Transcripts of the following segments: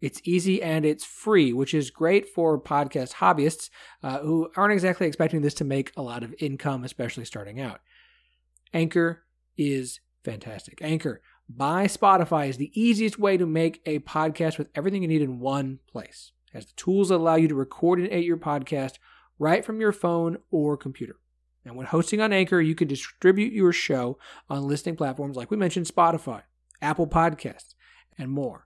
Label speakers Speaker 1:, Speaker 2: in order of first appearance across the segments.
Speaker 1: It's easy and it's free, which is great for podcast hobbyists uh, who aren't exactly expecting this to make a lot of income, especially starting out. Anchor is fantastic. Anchor by Spotify is the easiest way to make a podcast with everything you need in one place. It has the tools that allow you to record and edit your podcast right from your phone or computer. And when hosting on Anchor, you can distribute your show on listening platforms like we mentioned Spotify, Apple Podcasts, and more.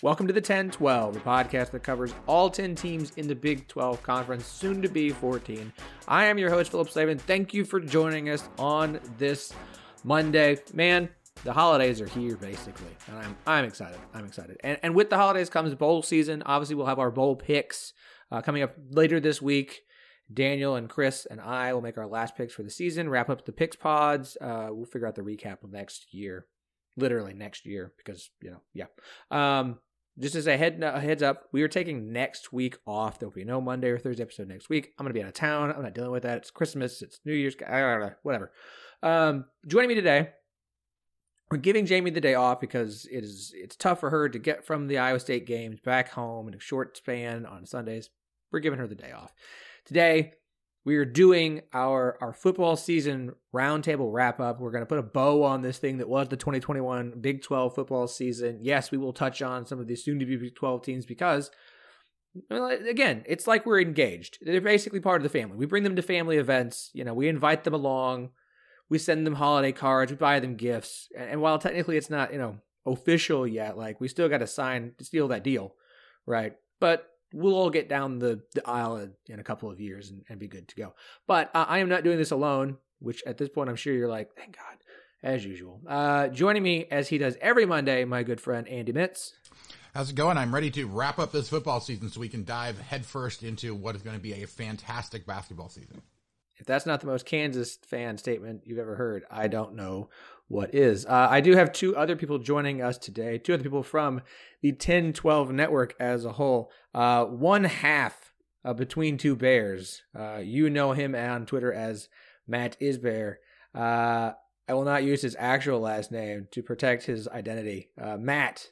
Speaker 1: Welcome to the 10 12, the podcast that covers all 10 teams in the Big 12 Conference, soon to be 14. I am your host, Phillip Slavin. Thank you for joining us on this Monday. Man, the holidays are here basically, and I'm I'm excited. I'm excited. And and with the holidays comes bowl season. Obviously, we'll have our bowl picks uh, coming up later this week. Daniel and Chris and I will make our last picks for the season. Wrap up the picks pods. Uh, we'll figure out the recap of next year, literally next year, because you know, yeah. Um, just as a head a heads up, we are taking next week off. There will be no Monday or Thursday episode next week. I'm gonna be out of town. I'm not dealing with that. It's Christmas. It's New Year's. Whatever. Um, joining me today, we're giving Jamie the day off because it is it's tough for her to get from the Iowa State games back home in a short span on Sundays. We're giving her the day off today we are doing our our football season roundtable wrap up. We're going to put a bow on this thing that was the 2021 Big 12 football season. Yes, we will touch on some of the soon to be Big 12 teams because again, it's like we're engaged. They're basically part of the family. We bring them to family events, you know, we invite them along. We send them holiday cards, we buy them gifts. And while technically it's not, you know, official yet, like we still got to sign to steal that deal, right? But we'll all get down the, the aisle in, a couple of years and, and be good to go. But uh, I am not doing this alone, which at this point I'm sure you're like, thank God, as usual. Uh, joining me as he does every Monday, my good friend Andy Mitts.
Speaker 2: How's it going? I'm ready to wrap up this football season so we can dive headfirst into what is going to be a fantastic basketball season.
Speaker 1: If that's not the most Kansas fan statement you've ever heard, I don't know what is. Uh, I do have two other people joining us today, two other people from the 10 12 network as a whole. Uh, one half uh, between two bears. Uh, you know him on Twitter as MattisBear. Uh, I will not use his actual last name to protect his identity. Uh, Matt.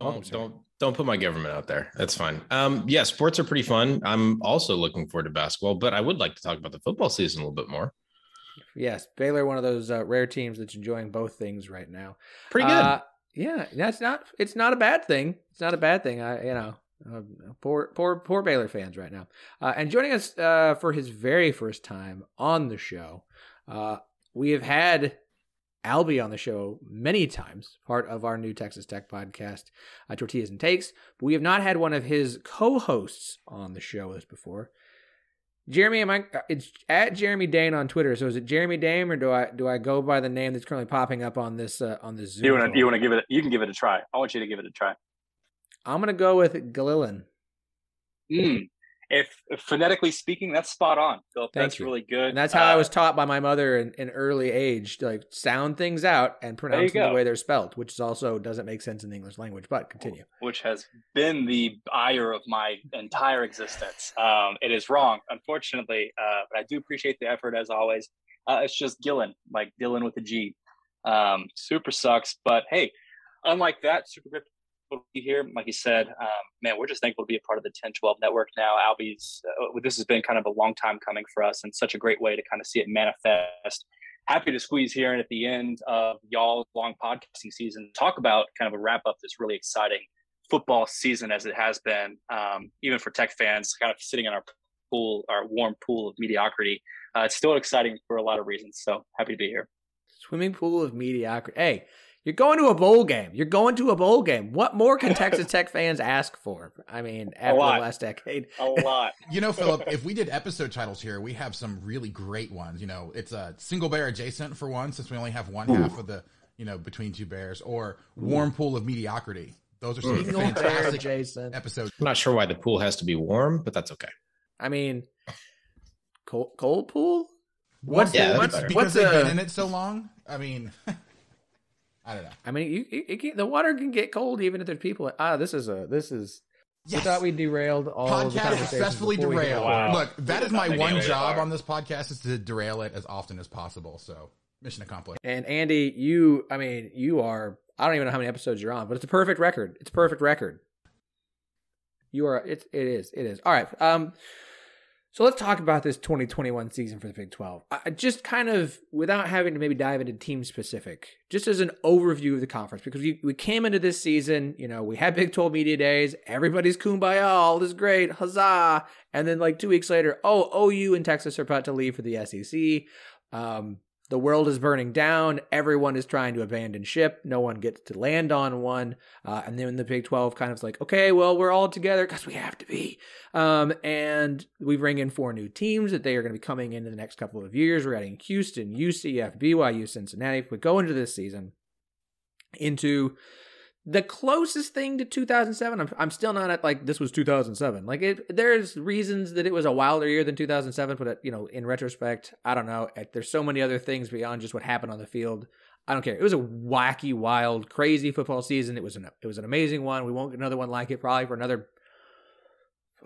Speaker 3: Don't, don't don't put my government out there. That's fine. Um, yeah, sports are pretty fun. I'm also looking forward to basketball, but I would like to talk about the football season a little bit more.
Speaker 1: Yes, Baylor, one of those uh, rare teams that's enjoying both things right now.
Speaker 3: Pretty good. Uh,
Speaker 1: yeah, that's not. It's not a bad thing. It's not a bad thing. I, you know, uh, poor, poor, poor Baylor fans right now. Uh, and joining us uh, for his very first time on the show, uh, we have had Albie on the show many times, part of our new Texas Tech podcast, Tortillas and Takes. But we have not had one of his co-hosts on the show us before. Jeramey, am I? Uh, it's at Jeremy Dane on Twitter. So is it Jeremy Dane, or do I do I go by the name that's currently popping up on this uh, on this Zoom?
Speaker 4: You want to you want to give it? You can give it a try. I want you to give it a try.
Speaker 1: I'm gonna go with Gillilan.
Speaker 4: Mm if, if, phonetically speaking, that's spot on, Phillip. That's you. really good.
Speaker 1: And that's how uh, I was taught by my mother in, in early age, to like sound things out and pronounce them the way they're spelled, which is also doesn't make sense in the English language. But continue.
Speaker 4: Which has been the ire of my entire existence. Um, it is wrong, unfortunately, uh, but I do appreciate the effort as always. Uh, it's just Gillen, like Dylan with a G. Um, super sucks, but hey, unlike that, super to be here. Like you said, um, man, we're just thankful to be a part of the 10 12 network now. Albie's, uh, this has been kind of a long time coming for us and such a great way to kind of see it manifest happy to squeeze here and at the end of y'all's long podcasting season, talk about kind of a wrap up this really exciting football season as it has been, um, even for Tech fans, kind of sitting in our pool, our warm pool of mediocrity. Uh, it's still exciting for a lot of reasons. So happy to be here.
Speaker 1: Swimming pool of mediocrity. Hey, you're going to a bowl game. You're going to a bowl game. What more can Texas Tech fans ask for? I mean, after the last decade,
Speaker 4: a lot.
Speaker 2: you know, Phillip, if we did episode titles here, we have some really great ones. You know, it's a single bear adjacent for one, since we only have one Ooh. half of the, you know, between two bears, or warm pool of mediocrity. Those are some Single fantastic Jason. episodes.
Speaker 3: I'm not sure why the pool has to be warm, but that's okay.
Speaker 1: I mean, cold, cold pool.
Speaker 2: What's yeah, the, what's, because what's they've been in it so long? I mean, I don't know. I
Speaker 1: mean, you, you, can, the water can get cold even if there's people. Ah, this is a this is. Yes. We thought we derailed all podcast successfully
Speaker 2: derailed. Wow. Look, that is my one job on this podcast is to derail it as often as possible. So mission accomplished.
Speaker 1: And Andy, you, I mean, you are I don't even know how many episodes you're on, but it's a perfect record. It's a perfect record. You are it's it is. It is. All right. Um so let's talk about this 2021 season for the Big 12. I, just kind of without having to maybe dive into team specific, just as an overview of the conference, because we, we came into this season, you know, we had Big 12 media days, everybody's kumbaya, all is great, huzzah. And then like two weeks later, oh, OU and Texas are about to leave for the SEC. Um, the world is burning down. Everyone is trying to abandon ship. No one gets to land on one. Uh, and then the Big 12 kind of is like, okay, well, we're all together because we have to be. Um, and we bring in four new teams that they are going to be coming in, in the next couple of years. We're adding Houston, UCF, BYU, Cincinnati. We go into this season into the closest thing to 2007 I'm, I'm still not at like this was 2007 like it there's reasons that it was a wilder year than 2007 but uh, you know in retrospect i don't know. There's so many other things beyond just what happened on the field. I don't care. It was a wacky wild crazy football season. It was an it was an amazing one. We won't get another one like it probably for another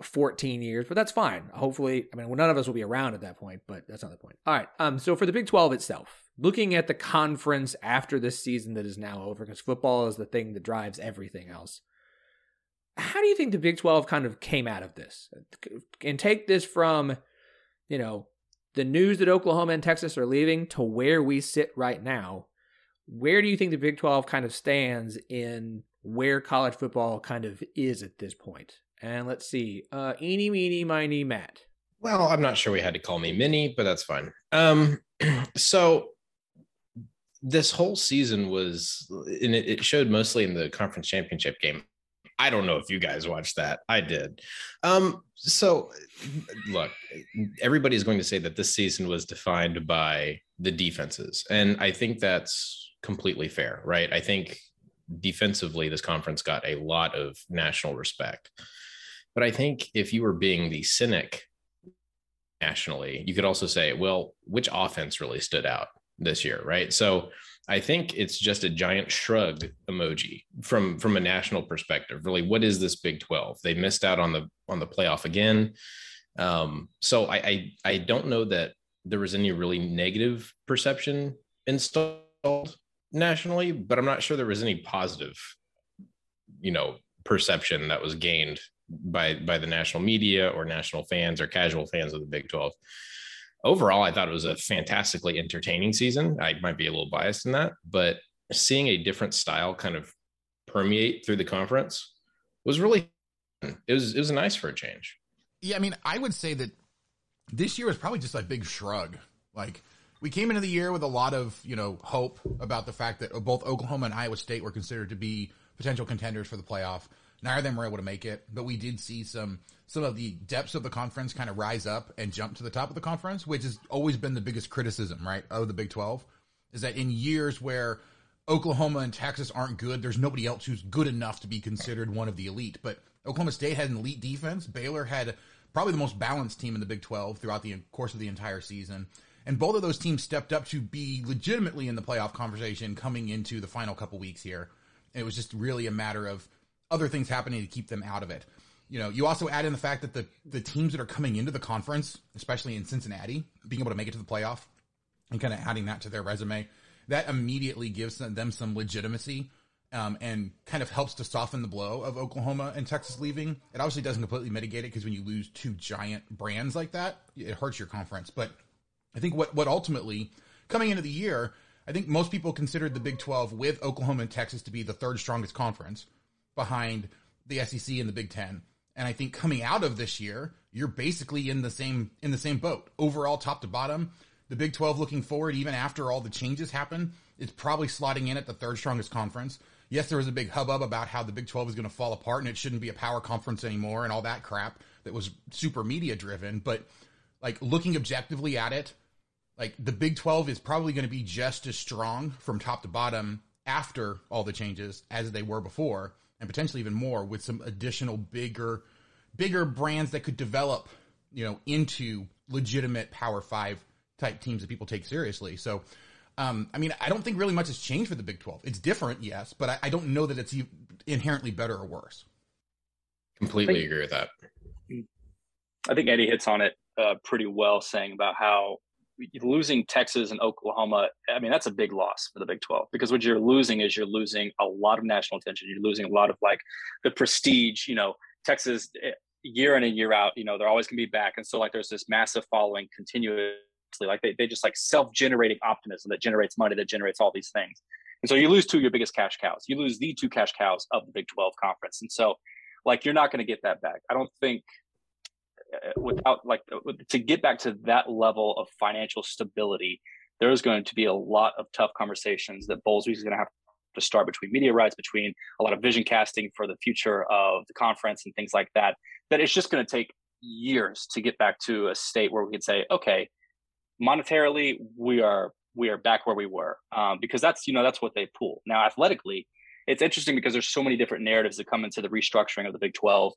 Speaker 1: 14 years, but that's fine. Hopefully, I mean, none of us will be around at that point, but that's not the point. All right. Um, so for the Big 12 itself, looking at the conference after this season that is now over, because football is the thing that drives everything else. How do you think the Big 12 kind of came out of this? And take this from, you know, the news that Oklahoma and Texas are leaving to where we sit right now. Where do you think the Big 12 kind of stands in where college football kind of is at this point? And let's see, uh, eeny, meeny, miny, Matt.
Speaker 3: Well, I'm not sure we had to call me Minnie, but that's fine. Um, so this whole season was, and it, it showed mostly in the conference championship game. I don't know if you guys watched that. I did. Um, so, look, everybody's going to say that this season was defined by the defenses, and I think that's completely fair, right? I think defensively, this conference got a lot of national respect. But I think if you were being the cynic nationally, you could also say, well, which offense really stood out this year, right? So I think it's just a giant shrug emoji from from a national perspective. Really, what is this Big 12? They missed out on the on the playoff again. Um, so I, I I don't know that there was any really negative perception installed nationally, but I'm not sure there was any positive, you know, perception that was gained by by the national media or national fans or casual fans of the Big 12. Overall, I thought it was a fantastically entertaining season. I might be a little biased in that, but seeing a different style kind of permeate through the conference was really it was it was nice for a change.
Speaker 2: Yeah, I mean, I would say that this year was probably just a big shrug. Like we came into the year with a lot of, you know, hope about the fact that both Oklahoma and Iowa State were considered to be potential contenders for the playoff. Neither of them were able to make it, but we did see some some of the depths of the conference kind of rise up and jump to the top of the conference, which has always been the biggest criticism, right, of the Big 12, is that in years where Oklahoma and Texas aren't good, there's nobody else who's good enough to be considered one of the elite. But Oklahoma State had an elite defense. Baylor had probably the most balanced team in the Big 12 throughout the course of the entire season. And both of those teams stepped up to be legitimately in the playoff conversation coming into the final couple weeks here. It was just really a matter of other things happening to keep them out of it. You know, you also add in the fact that the the teams that are coming into the conference, especially in Cincinnati, being able to make it to the playoff and kind of adding that to their resume, that immediately gives them some legitimacy um, and kind of helps to soften the blow of Oklahoma and Texas leaving. It obviously doesn't completely mitigate it because when you lose two giant brands like that, it hurts your conference. But I think what what ultimately coming into the year, I think most people considered the Big 12 with Oklahoma and Texas to be the third strongest conference behind the SEC and the Big 10. And I think coming out of this year, you're basically in the same in the same boat. Overall top to bottom, the Big 12 looking forward even after all the changes happen, is probably slotting in at the third strongest conference. Yes, there was a big hubbub about how the Big 12 is going to fall apart and it shouldn't be a power conference anymore and all that crap that was super media driven, but like looking objectively at it, like the Big 12 is probably going to be just as strong from top to bottom after all the changes as they were before and potentially even more with some additional bigger bigger brands that could develop, you know, into legitimate Power 5 type teams that people take seriously. So um, I mean, I don't think really much has changed for the Big 12. It's different, yes, but I, I don't know that it's inherently better or worse.
Speaker 3: Completely think, agree with that.
Speaker 4: I think Eddie hits on it uh, pretty well, saying about how losing Texas and Oklahoma, I mean, that's a big loss for the Big 12 because what you're losing is you're losing a lot of national attention. You're losing a lot of like the prestige, you know, Texas eh, year in and year out, you know, they're always going to be back. And so, like, there's this massive following continuously. Like, they, they just like self generating optimism that generates money, that generates all these things. And so, you lose two of your biggest cash cows. You lose the two cash cows of the Big 12 conference. And so, like, you're not going to get that back. I don't think without like uh, to get back to that level of financial stability, there is going to be a lot of tough conversations that Bowlesby is going to have to start between media rights, between a lot of vision casting for the future of the conference and things like that. That it's just going to take years to get back to a state where we can say, okay, monetarily we are we are back where we were um, because that's you know that's what they pull now athletically it's interesting because there's so many different narratives that come into the restructuring of the big 12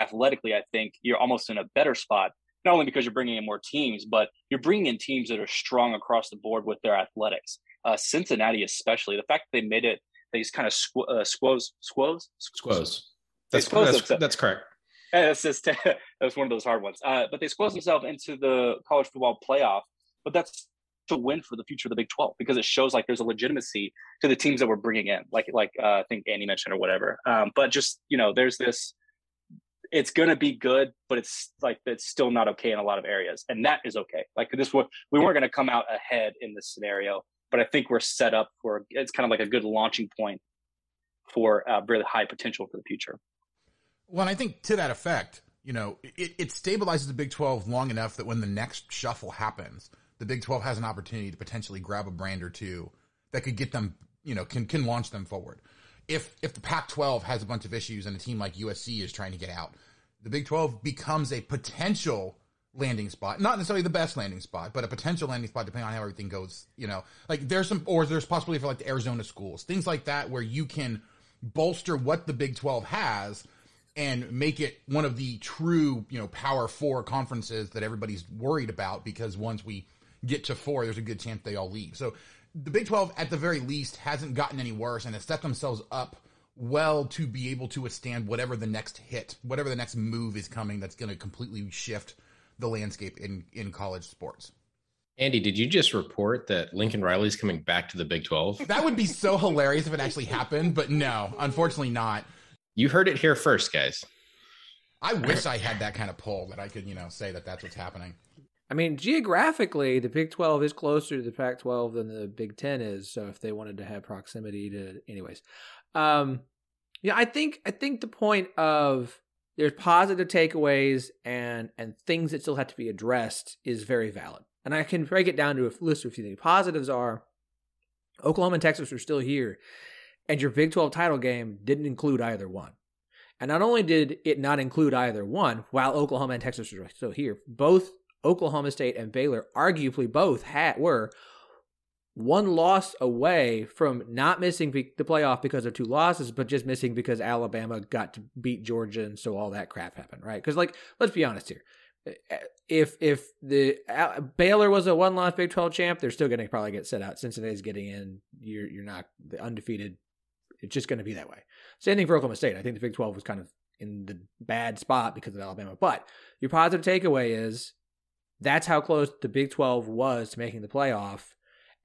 Speaker 4: athletically, I think you're almost in a better spot, not only because you're bringing in more teams, but you're bringing in teams that are strong across the board with their athletics. Uh, Cincinnati, especially, the fact that they made it, they just kind of squ- uh, squoze, squoze,
Speaker 3: squoze. That's, that's, that's correct.
Speaker 4: That's just that was one of those hard ones. Uh, but they squoze themselves into the college football playoff. But that's to win for the future of the Big 12 because it shows like there's a legitimacy to the teams that we're bringing in, like like uh, I think Andy mentioned or whatever. Um, but just you know, there's this it's going to be good, but it's like it's still not okay in a lot of areas, and that is okay. Like this, we weren't going to come out ahead in this scenario, but I think we're set up for it's kind of like a good launching point for uh, really high potential for the future.
Speaker 2: Well, I think to that effect, you know, it, it stabilizes the Big Twelve long enough that when the next shuffle happens, the Big Twelve has an opportunity to potentially grab a brand or two that could get them, you know, can can launch them forward if if the Pac-12 has a bunch of issues and a team like USC is trying to get out, the Big 12 becomes a potential landing spot, not necessarily the best landing spot, but a potential landing spot depending on how everything goes. You know, like there's some, or there's possibility for like the Arizona schools, things like that, where you can bolster what the Big 12 has and make it one of the true, you know, Power Four conferences that everybody's worried about because once we get to four, there's a good chance they all leave. So the Big 12, at the very least, hasn't gotten any worse and has set themselves up well to be able to withstand whatever the next hit, whatever the next move is coming that's going to completely shift the landscape in, in college sports.
Speaker 3: Andy, did you just report that Lincoln Riley's coming back to the Big 12?
Speaker 2: That would be so hilarious if it actually happened, but no, unfortunately not.
Speaker 3: You heard it here first, guys.
Speaker 2: I wish I had that kind of pull that I could, you know, say that that's what's happening.
Speaker 1: I mean, geographically, the Big 12 is closer to the Pac 12 than the Big 10 is. So if they wanted to have proximity to, anyways. Um, yeah, I think, I think the point of there's positive takeaways and, and things that still have to be addressed is very valid. And I can break it down to a list of a few things. Positives are Oklahoma and Texas are still here, and your Big 12 title game didn't include either one. And not only did it not include either one, while Oklahoma and Texas are still here, both Oklahoma State and Baylor arguably both had were one loss away from not missing the playoff because of two losses, but just missing because Alabama got to beat Georgia, and so all that crap happened, right? Because like, let's be honest here, if if the uh, Baylor was a one loss Big Twelve champ, they're still going to probably get set out. Cincinnati's getting in. You're you're not undefeated. It's just going to be that way. Same thing for Oklahoma State. I think the Big Twelve was kind of in the bad spot because of Alabama. But your positive takeaway is that's how close the Big 12 was to making the playoff.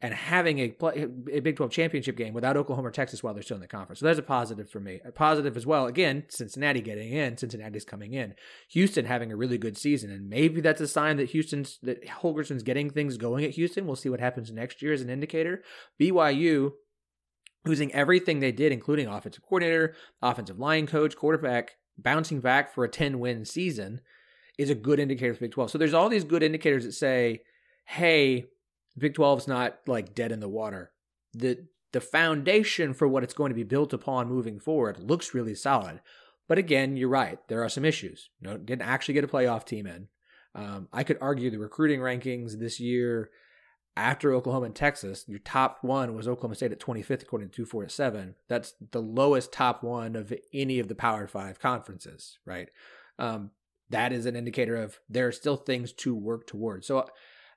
Speaker 1: and having a, play, a Big 12 championship game without Oklahoma or Texas while they're still in the conference. So that's a positive for me. A positive as well. Again, Cincinnati getting in, Cincinnati's coming in. Houston having a really good season. And maybe that's a sign that Houston's, that Holgorsen's getting things going at Houston. We'll see what happens next year as an indicator. BYU, losing everything they did, including offensive coordinator, offensive line coach, quarterback, bouncing back for a 10 win season is a good indicator for Big 12. So there's all these good indicators that say, hey, Big 12 is not like dead in the water. The the foundation for what it's going to be built upon moving forward looks really solid. But again, you're right. There are some issues. Didn't actually get a playoff team in. Um, I could argue the recruiting rankings this year after Oklahoma and Texas, your top one was Oklahoma State at 25th, according to 247. That's the lowest top one of any of the Power Five conferences, right? Um, that is an indicator of there are still things to work towards. So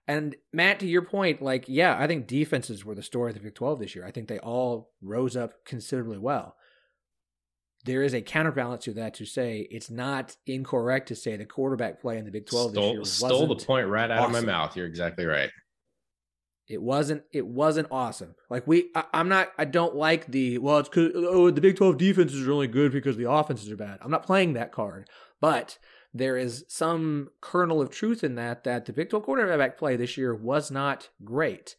Speaker 1: and Matt, to your point, like, yeah, I think defenses were the story of the Big 12 this year. I think they all rose up considerably well. There is a counterbalance to that to say it's not incorrect to say the quarterback play in the Big 12
Speaker 3: stole,
Speaker 1: this year
Speaker 3: stole the point right out
Speaker 1: awesome.
Speaker 3: of my mouth. You're exactly right.
Speaker 1: It wasn't. It wasn't awesome. Like we, I, am not. I don't like the. Well, it's cause, oh the Big 12 defenses are only good because the offenses are bad. I'm not playing that card. But there is some kernel of truth in that that the Big 12 quarterback play this year was not great.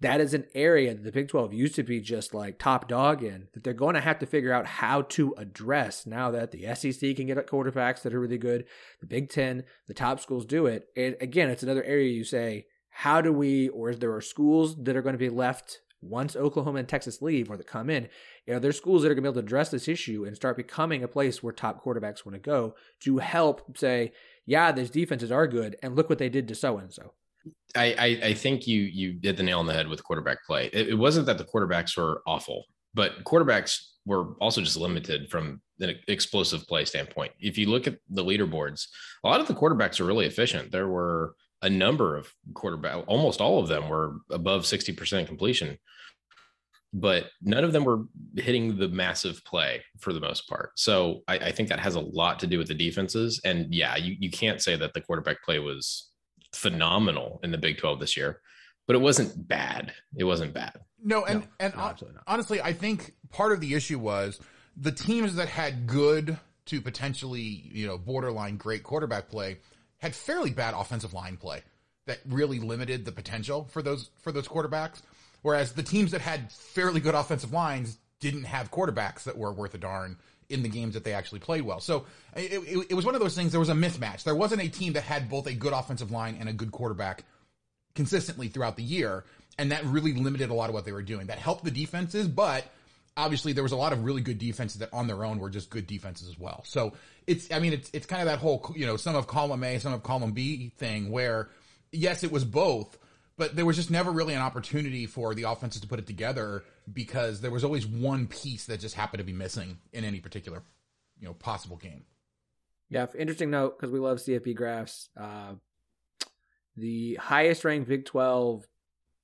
Speaker 1: That is an area that the Big 12 used to be just like top dog in that they're going to have to figure out how to address now that the SEC can get quarterbacks that are really good. The Big 10, the top schools do it. And again, it's another area you say, how do we, or is there are schools that are going to be left once Oklahoma and Texas leave or that come in, you know, there's schools that are going to be able to address this issue and start becoming a place where top quarterbacks want to go to help say, yeah, these defenses are good, and look what they did to so and so.
Speaker 3: I, I, think you you hit the nail on the head with quarterback play. It, it wasn't that the quarterbacks were awful, but quarterbacks were also just limited from an explosive play standpoint. If you look at the leaderboards, a lot of the quarterbacks are really efficient. There were a number of quarterback, almost all of them were above 60% completion but none of them were hitting the massive play for the most part. So I, I, think that has a lot to do with the defenses. And yeah, you, you can't say that the quarterback play was phenomenal in the Big 12 this year, but it wasn't bad. It wasn't bad.
Speaker 2: No, and no, and no, honestly, I think part of the issue was the teams that had good to potentially, you know, borderline great quarterback play had fairly bad offensive line play that really limited the potential for those for those quarterbacks. Whereas the teams that had fairly good offensive lines didn't have quarterbacks that were worth a darn in the games that they actually played well. So it, it, it, was one of those things. There was a mismatch. There wasn't a team that had both a good offensive line and a good quarterback consistently throughout the year. And that really limited a lot of what they were doing. That helped the defenses, but obviously there was a lot of really good defenses that on their own were just good defenses as well. So it's, I mean, it's, it's kind of that whole, you know, some of column A, some of column B thing where yes, it was both, but there was just never really an opportunity for the offenses to put it together because there was always one piece that just happened to be missing in any particular, you know, possible game.
Speaker 1: Yeah, interesting note because we love CFP graphs. Uh, the highest ranked Big 12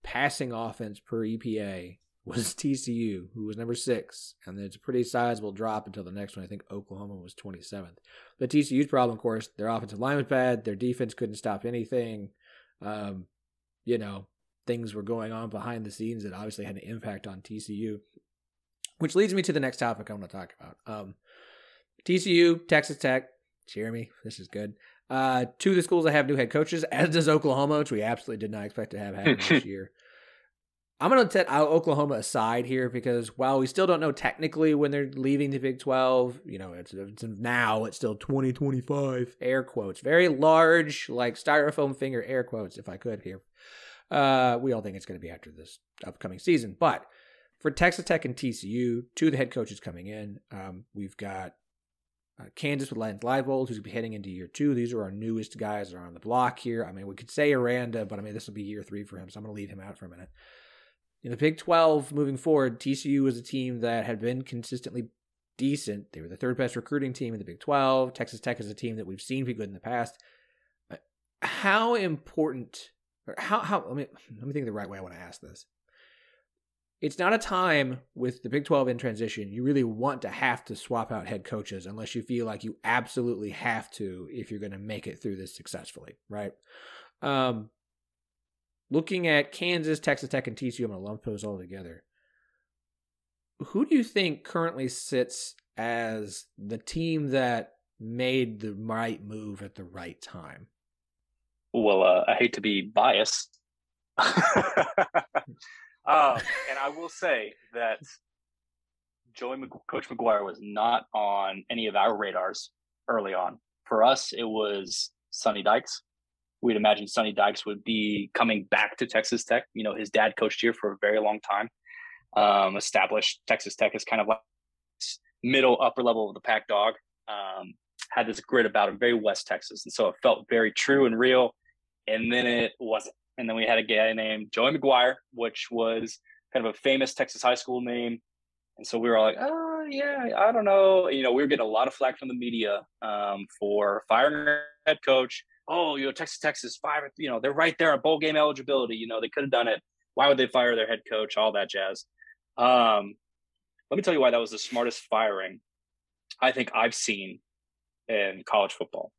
Speaker 1: passing offense per EPA was TCU, who was number six, and it's a pretty sizable drop until the next one. I think Oklahoma was 27th. But TCU's problem, of course, their offensive line was bad. Their defense couldn't stop anything. Um, you know, things were going on behind the scenes that obviously had an impact on TCU. Which leads me to the next topic I want to talk about. Um, TCU, Texas Tech, Jeramey, this is good. Uh, two of the schools that have new head coaches, as does Oklahoma, which we absolutely did not expect to have happen this year. I'm going to set Oklahoma aside here because while we still don't know technically when they're leaving the Big 12, you know, it's, it's now it's still 2025, air quotes, very large, like styrofoam finger air quotes, if I could here. Uh, we all think it's going to be after this upcoming season. But for Texas Tech and TCU, two of the head coaches coming in, um, we've got uh, Kansas with Lance Leipold, who's going to be heading into year two. These are our newest guys that are on the block here. I mean, we could say Aranda, but I mean, this will be year three for him, so I'm going to leave him out for a minute. In the Big 12 moving forward, TCU was a team that had been consistently decent. They were the third best recruiting team in the Big 12. Texas Tech is a team that we've seen be good in the past. Uh, how important how how let me let me think the right way I want to ask this. It's not a time with the Big 12 in transition. You really want to have to swap out head coaches unless you feel like you absolutely have to if you're going to make it through this successfully, right? Um, looking at Kansas, Texas Tech, and TCU, I'm going to lump those all together. Who do you think currently sits as the team that made the right move at the right time?
Speaker 4: Well, uh, I hate to be biased. um, and I will say that Joey Coach McGuire was not on any of our radars early on. For us, it was Sonny Dykes. We'd imagine Sonny Dykes would be coming back to Texas Tech. You know, his dad coached here for a very long time. Um, established Texas Tech as kind of like middle upper level of the pack dog. Um, had this grit about him, very West Texas, and so it felt very true and real. And then it wasn't. And then we had a guy named Joey McGuire, which was kind of a famous Texas high school name. And so we were all like, oh, yeah, I don't know. You know, we were getting a lot of flack from the media um, for firing head coach. Oh, you know, Texas Texas five, you know, they're right there on bowl game eligibility. You know, they could have done it. Why would they fire their head coach? All that jazz. Um, let me tell you why that was the smartest firing I think I've seen in college football.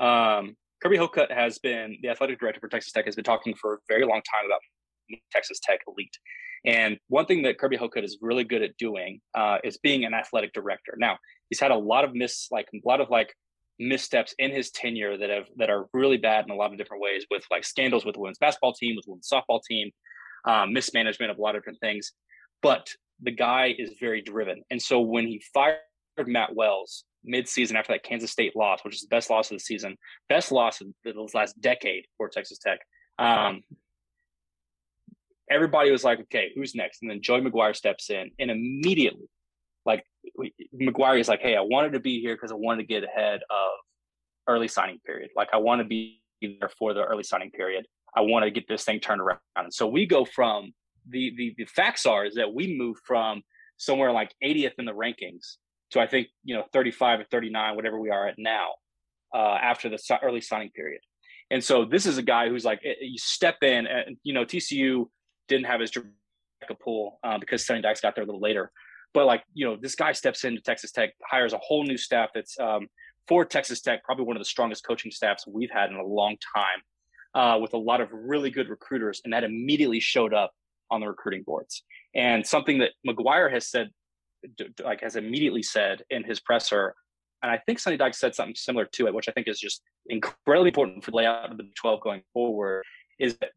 Speaker 4: Um, Kirby Hocutt has been the athletic director for Texas Tech has been talking for a very long time about Texas Tech elite. And one thing that Kirby Hocutt is really good at doing uh, is being an athletic director. Now he's had a lot of miss, like a lot of like missteps in his tenure that have that are really bad in a lot of different ways, with like scandals with the women's basketball team, with the women's softball team, um, mismanagement of a lot of different things. But the guy is very driven, and so when he fired Matt Wells midseason after that Kansas State loss, which is the best loss of the season, best loss of the last decade for Texas Tech. Um, everybody was like, okay, who's next? And then Joey McGuire steps in, and immediately, McGuire is like, hey, I wanted to be here because I wanted to get ahead of early signing period. Like I want to be there for the early signing period. I want to get this thing turned around. And so we go from the the the facts are is that we move from somewhere like 80th in the rankings to I think you know 35 or 39, whatever we are at now, uh, after the early signing period. And so this is a guy who's like eh, you step in, and you know TCU didn't have his pool um, because Sonny Dykes got there a little later. But like you know, this guy steps into Texas Tech, hires a whole new staff that's um, for Texas Tech, probably one of the strongest coaching staffs we've had in a long time, uh, with a lot of really good recruiters, and that immediately showed up on the recruiting boards. And something that McGuire has said, like has immediately said in his presser, and I think Sonny Dykes said something similar to it, which I think is just incredibly important for the layout of the 12 going forward, is that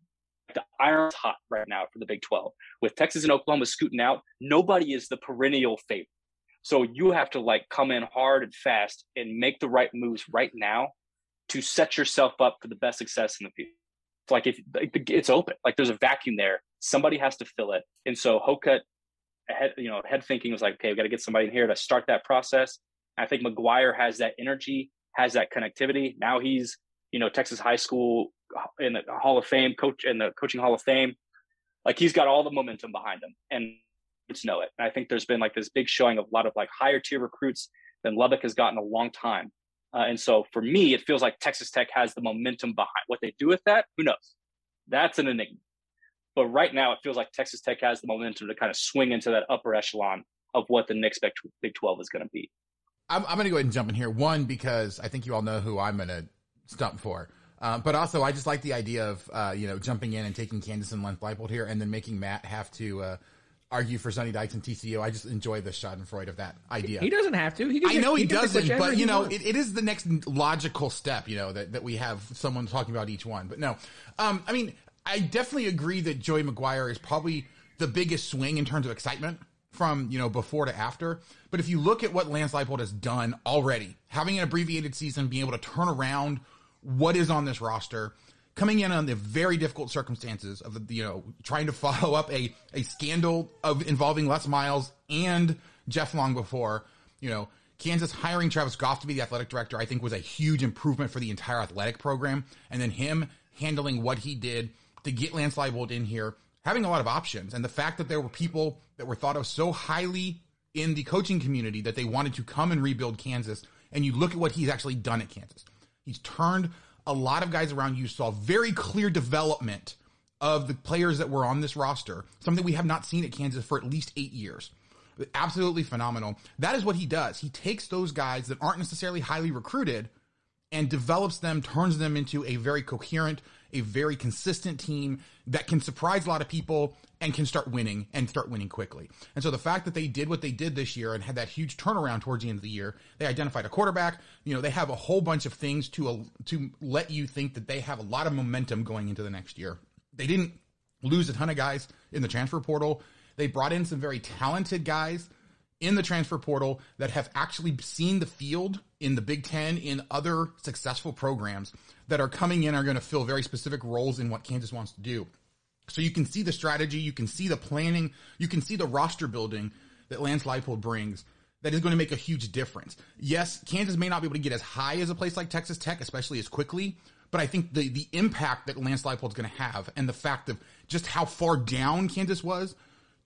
Speaker 4: the iron's hot right now for the Big 12. With Texas and Oklahoma scooting out, nobody is the perennial favorite. So you have to like come in hard and fast and make the right moves right now to set yourself up for the best success in the future. It's like if it's open, like there's a vacuum there, somebody has to fill it. And so Hocutt, head, you know, head thinking was like, okay, we got to get somebody in here to start that process. I think McGuire has that energy, has that connectivity. Now he's, you know, Texas high school in the Hall of Fame, coach in the coaching Hall of Fame. Like he's got all the momentum behind him, and let's know it. And I think there's been like this big showing of a lot of like higher tier recruits than Lubbock has gotten in a long time. Uh, and so for me, it feels like Texas Tech has the momentum behind what they do with that. Who knows? That's an enigma. But right now, it feels like Texas Tech has the momentum to kind of swing into that upper echelon of what the next Big 12 is going to be.
Speaker 2: I'm, I'm going to go ahead and jump in here. One, because I think you all know who I'm going to stump for. Uh, but also, I just like the idea of uh, you know jumping in and taking Kansas and Len Leipold here, and then making Matt have to uh, argue for Sonny Dykes and TCU. I just enjoy the Schadenfreude of that idea.
Speaker 1: He doesn't have to. He
Speaker 2: I know he, he doesn't, but you know, it, it is the next logical step. You know that that we have someone talking about each one. But no, um, I mean, I definitely agree that Joey McGuire is probably the biggest swing in terms of excitement from you know before to after. But if you look at what Lance Leipold has done already, having an abbreviated season, being able to turn around what is on this roster, coming in on the very difficult circumstances of you know trying to follow up a a scandal of involving Les Miles and Jeff Long before you know Kansas hiring Travis Goff to be the athletic director I think was a huge improvement for the entire athletic program and then him handling what he did to get Lance Leipold in here having a lot of options and the fact that there were people that were thought of so highly in the coaching community that they wanted to come and rebuild Kansas. And you look at what he's actually done at Kansas. He's turned a lot of guys around. You saw very clear development of the players that were on this roster, something we have not seen at Kansas for at least eight years. Absolutely phenomenal. That is what he does. He takes those guys that aren't necessarily highly recruited and develops them, turns them into a very coherent a very consistent team that can surprise a lot of people and can start winning and start winning quickly. And so the fact that they did what they did this year and had that huge turnaround towards the end of the year, they identified a quarterback. You know, they have a whole bunch of things to uh, to let you think that they have a lot of momentum going into the next year. They didn't lose a ton of guys in the transfer portal. They brought in some very talented guys in the transfer portal that have actually seen the field in the Big Ten in other successful programs that are coming in are going to fill very specific roles in what Kansas wants to do. So you can see the strategy, you can see the planning, you can see the roster building that Lance Leipold brings that is going to make a huge difference. Yes, Kansas may not be able to get as high as a place like Texas Tech, especially as quickly, but I think the the impact that Lance Leipold's going to have and the fact of just how far down Kansas was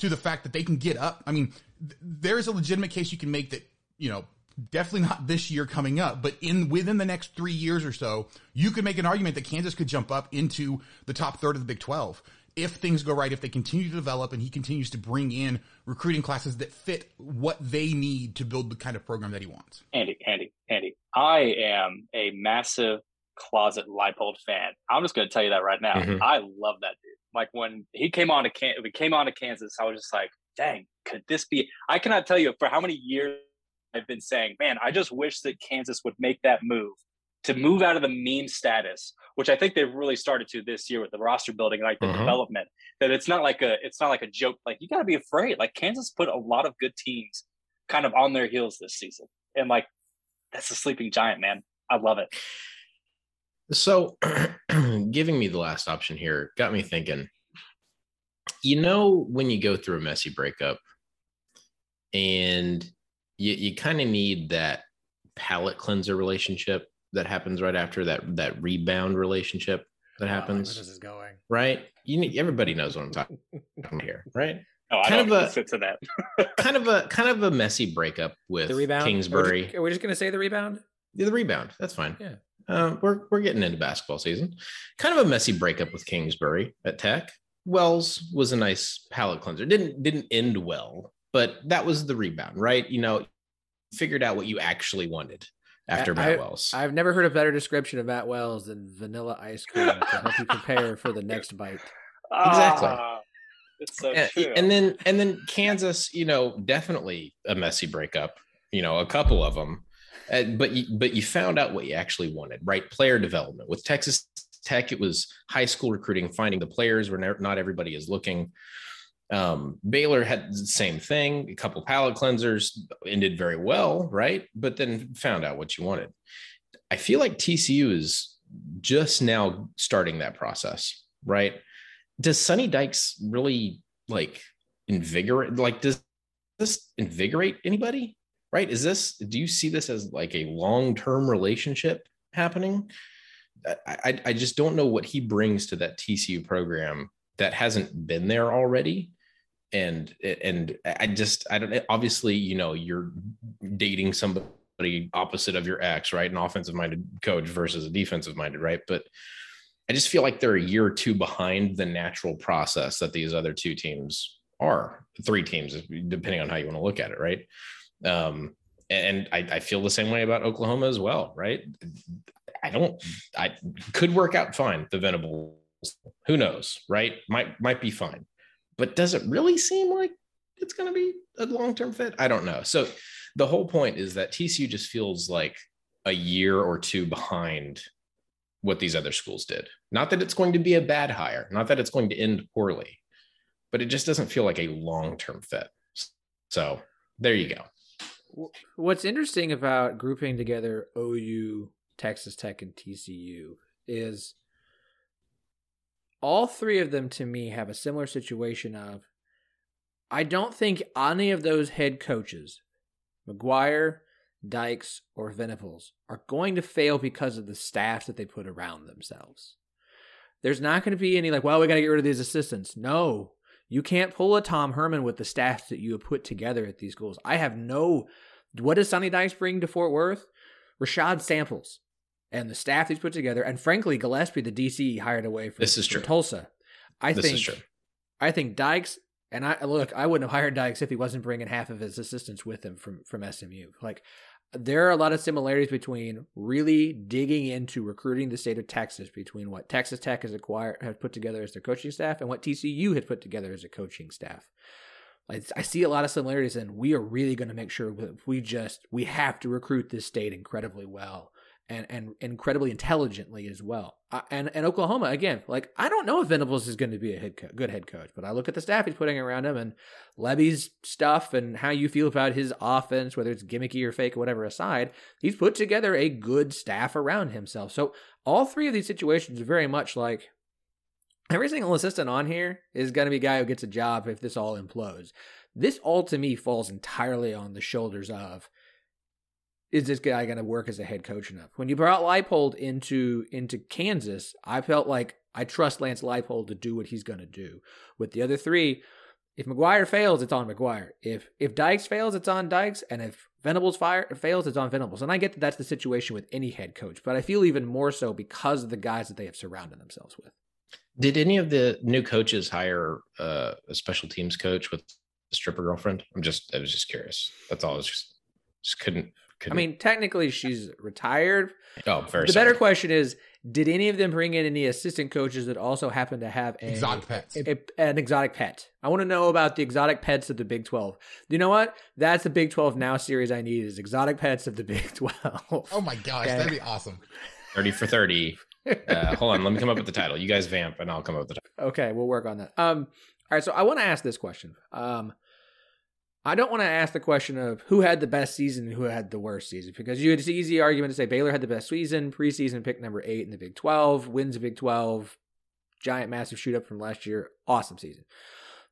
Speaker 2: to the fact that they can get up. I mean, th- there is a legitimate case you can make that, you know, definitely not this year coming up, but in within the next 3 years or so, you could make an argument that Kansas could jump up into the top third of the Big 12 if things go right, if they continue to develop and he continues to bring in recruiting classes that fit what they need to build the kind of program that he wants.
Speaker 4: Andy, Andy, Andy, I am a massive closet Leipold fan. I'm just going to tell you that right now.
Speaker 3: Mhm.
Speaker 4: I love that dude. Like when he came on to Can- we came on to Kansas, I was just like, dang, could this be? I cannot tell you for how many years I've been saying, man, I just wish that Kansas would make that move to move out of the meme status, which I think they've really started to this year with the roster building, and like the
Speaker 3: Mhm.
Speaker 4: development. That it's not like a, it's not like a joke. Like you got to be afraid. Like Kansas put a lot of good teams kind of on their heels this season, and like that's a sleeping giant, man. I love it.
Speaker 3: So, giving me the last option here got me thinking. You know, when you go through a messy breakup, and you you kind of need that palate cleanser relationship that happens right after that that rebound relationship that
Speaker 1: Oh, I like where
Speaker 3: happens,
Speaker 1: this is going.
Speaker 3: right? You need everybody knows what I'm talking about here, right?
Speaker 4: Oh, I
Speaker 3: Kind
Speaker 4: don't
Speaker 3: of a-
Speaker 4: fit to that.
Speaker 3: kind of a kind of a messy breakup with
Speaker 1: The rebound.
Speaker 3: Kingsbury.
Speaker 1: Are we just, are we just going to say the rebound?
Speaker 3: Yeah, the rebound. That's fine.
Speaker 1: Yeah.
Speaker 3: Uh, we're we're getting into basketball season. Kind of a messy breakup with Kingsbury at Tech. Wells was a nice palate cleanser. Didn't didn't end well, but that was the rebound, right? You know, figured out what you actually wanted after
Speaker 1: I-
Speaker 3: Matt Wells.
Speaker 1: I've never heard a better description of Matt Wells than vanilla ice cream to help you prepare for the next bite.
Speaker 3: Exactly.
Speaker 4: Ah, it's so
Speaker 3: and,
Speaker 4: true.
Speaker 3: and then and then Kansas, you know, definitely a messy breakup. You know, a couple of them, uh, but you, but you found out what you actually wanted, right? Player development with Texas Tech. It was high school recruiting, finding the players where not everybody is looking. Um, Baylor had the same thing, a couple palate cleansers, ended very well, right? But then found out what you wanted. I feel like TCU is just now starting that process, right? Does Sonny Dykes really like invigorate? Like, does this invigorate anybody? Right? Is this? Do you see this as like a long-term relationship happening? I, I, I just don't know what he brings to that TCU program that hasn't been there already and and I just I don't obviously you know you're dating somebody opposite of your ex right an offensive minded coach versus a defensive minded right but I just feel like they're a year or two behind the natural process that these other two teams are three teams depending on how you want to look at it right um and I, I feel the same way about Oklahoma as well right? I don't I could work out fine the Venables. Who knows right? Might might be fine. But does it really seem like it's going to be a long-term fit? I don't know. So the whole point is that tcu just feels like a year or two behind what these other schools did. Not that it's going to be a bad hire not that it's going to end poorly but it just doesn't feel like a long-term fit. So there you go
Speaker 1: What's interesting about grouping together OU, Texas Tech, and TCU is all three of them to me have a similar situation of I don't think any of those head coaches, McGuire, Dykes, or Venables, are going to fail because of the staff that they put around themselves. There's not going to be any like, well, we got to get rid of these assistants. No, you can't pull a Tom Herman with the staff that you have put together at these schools. I have no. What does Sonny Dykes bring to Fort Worth? Rashad Samples and the staff he's put together, and frankly, Gillespie, the DC he hired away from,
Speaker 3: This is true.
Speaker 1: Tulsa. I
Speaker 3: This
Speaker 1: think.
Speaker 3: is true.
Speaker 1: I think Dykes and I look. I wouldn't have hired Dykes if he wasn't bringing half of his assistants with him from from SMU. Like, there are a lot of similarities between really digging into recruiting the state of Texas between what Texas Tech has acquired has put together as their coaching staff and what TCU had put together as a coaching staff. I, see a lot of similarities, and we are really going to make sure we just we have to recruit this state incredibly well and and incredibly intelligently as well. And and Oklahoma again, like I don't know if Venables is going to be a head co- good head coach, but I look at the staff he's putting around him and Lebby's stuff and how you feel about his offense, whether it's gimmicky or fake or whatever aside, he's put together a good staff around himself. So all three of these situations are very much like every single assistant on here is going to be a guy who gets a job if this all implodes. This all to me falls entirely on the shoulders of is this guy going to work as a head coach enough? When you brought Leipold into into Kansas, I felt like I trust Lance Leipold to do what he's going to do. With the other three, if McGuire fails, it's on McGuire. If if Dykes fails, it's on Dykes, and if Venables fire fails, it's on Venables. And I get that that's the situation with any head coach, but I feel even more so because of the guys that they have surrounded themselves with.
Speaker 3: Did any of the new coaches hire uh, a special teams coach with a stripper girlfriend? I'm just I was just curious. That's all. I was just just couldn't
Speaker 1: I mean, technically, she's retired.
Speaker 3: Oh, very.
Speaker 1: The
Speaker 3: sorry.
Speaker 1: better question is: Did any of them bring in any assistant coaches that also happen to have a,
Speaker 2: exotic pets,
Speaker 1: a, an exotic pet? I want to know about the exotic pets of the Big Twelve. You know what? That's the Big Twelve now series I need is exotic pets of the Big Twelve.
Speaker 2: Oh my gosh, okay. that'd be awesome.
Speaker 3: Thirty for thirty. Uh, hold on, let me come up with the title. You guys vamp, and I'll come up with the
Speaker 1: title. Okay, we'll work on that. Um, all right. So I want to ask this question. Um, I don't want to ask the question of who had the best season and who had the worst season because you had this easy argument to say Baylor had the best season, preseason pick number eight in the Big 12, wins the Big 12, giant massive shoot up from last year, awesome season.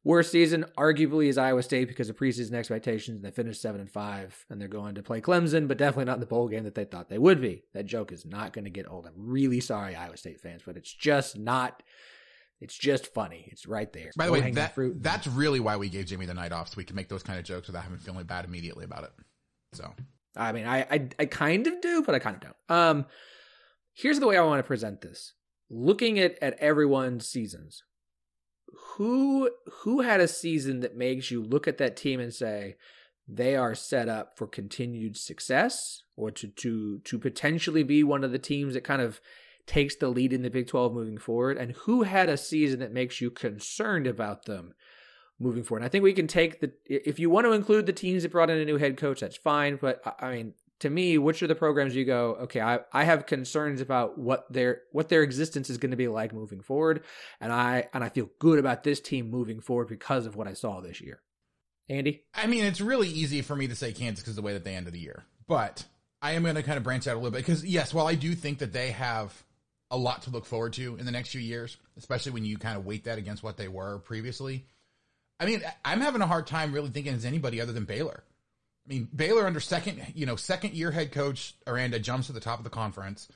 Speaker 1: Worst season, arguably, is Iowa State because of preseason expectations. and They finished seven and five, and they're going to play Clemson, but definitely not in the bowl game that they thought they would be. That joke is not going to get old. I'm really sorry, Iowa State fans, but it's just not it's just funny. It's right there.
Speaker 2: By the way, that, fruit. that's really why we gave Jimmy the night off, so we can make those kind of jokes without having feeling bad immediately about it. So,
Speaker 1: I mean, I, I, I kind of do, but I kind of don't. Um, here's the way I want to present this: looking at at everyone's seasons, who who had a season that makes you look at that team and say they are set up for continued success, or to to to potentially be one of the teams that kind of takes the lead in the Big 12 moving forward and who had a season that makes you concerned about them moving forward. And I think we can take the if you want to include the teams that brought in a new head coach, that's fine. But I mean, to me, which are the programs you go, okay, I, I have concerns about what their what their existence is going to be like moving forward, and I and I feel good about this team moving forward because of what I saw this year. Andy,
Speaker 2: I mean, it's really easy for me to say Kansas because the way that they ended the year, but I am going to kind of branch out a little bit because yes, while I do think that they have a lot to look forward to in the next few years, especially when you kind of weight that against what they were previously. I mean, I'm having a hard time really thinking as anybody other than Baylor. I mean, Baylor under second, you know, second year head coach Aranda jumps to the top of the conference.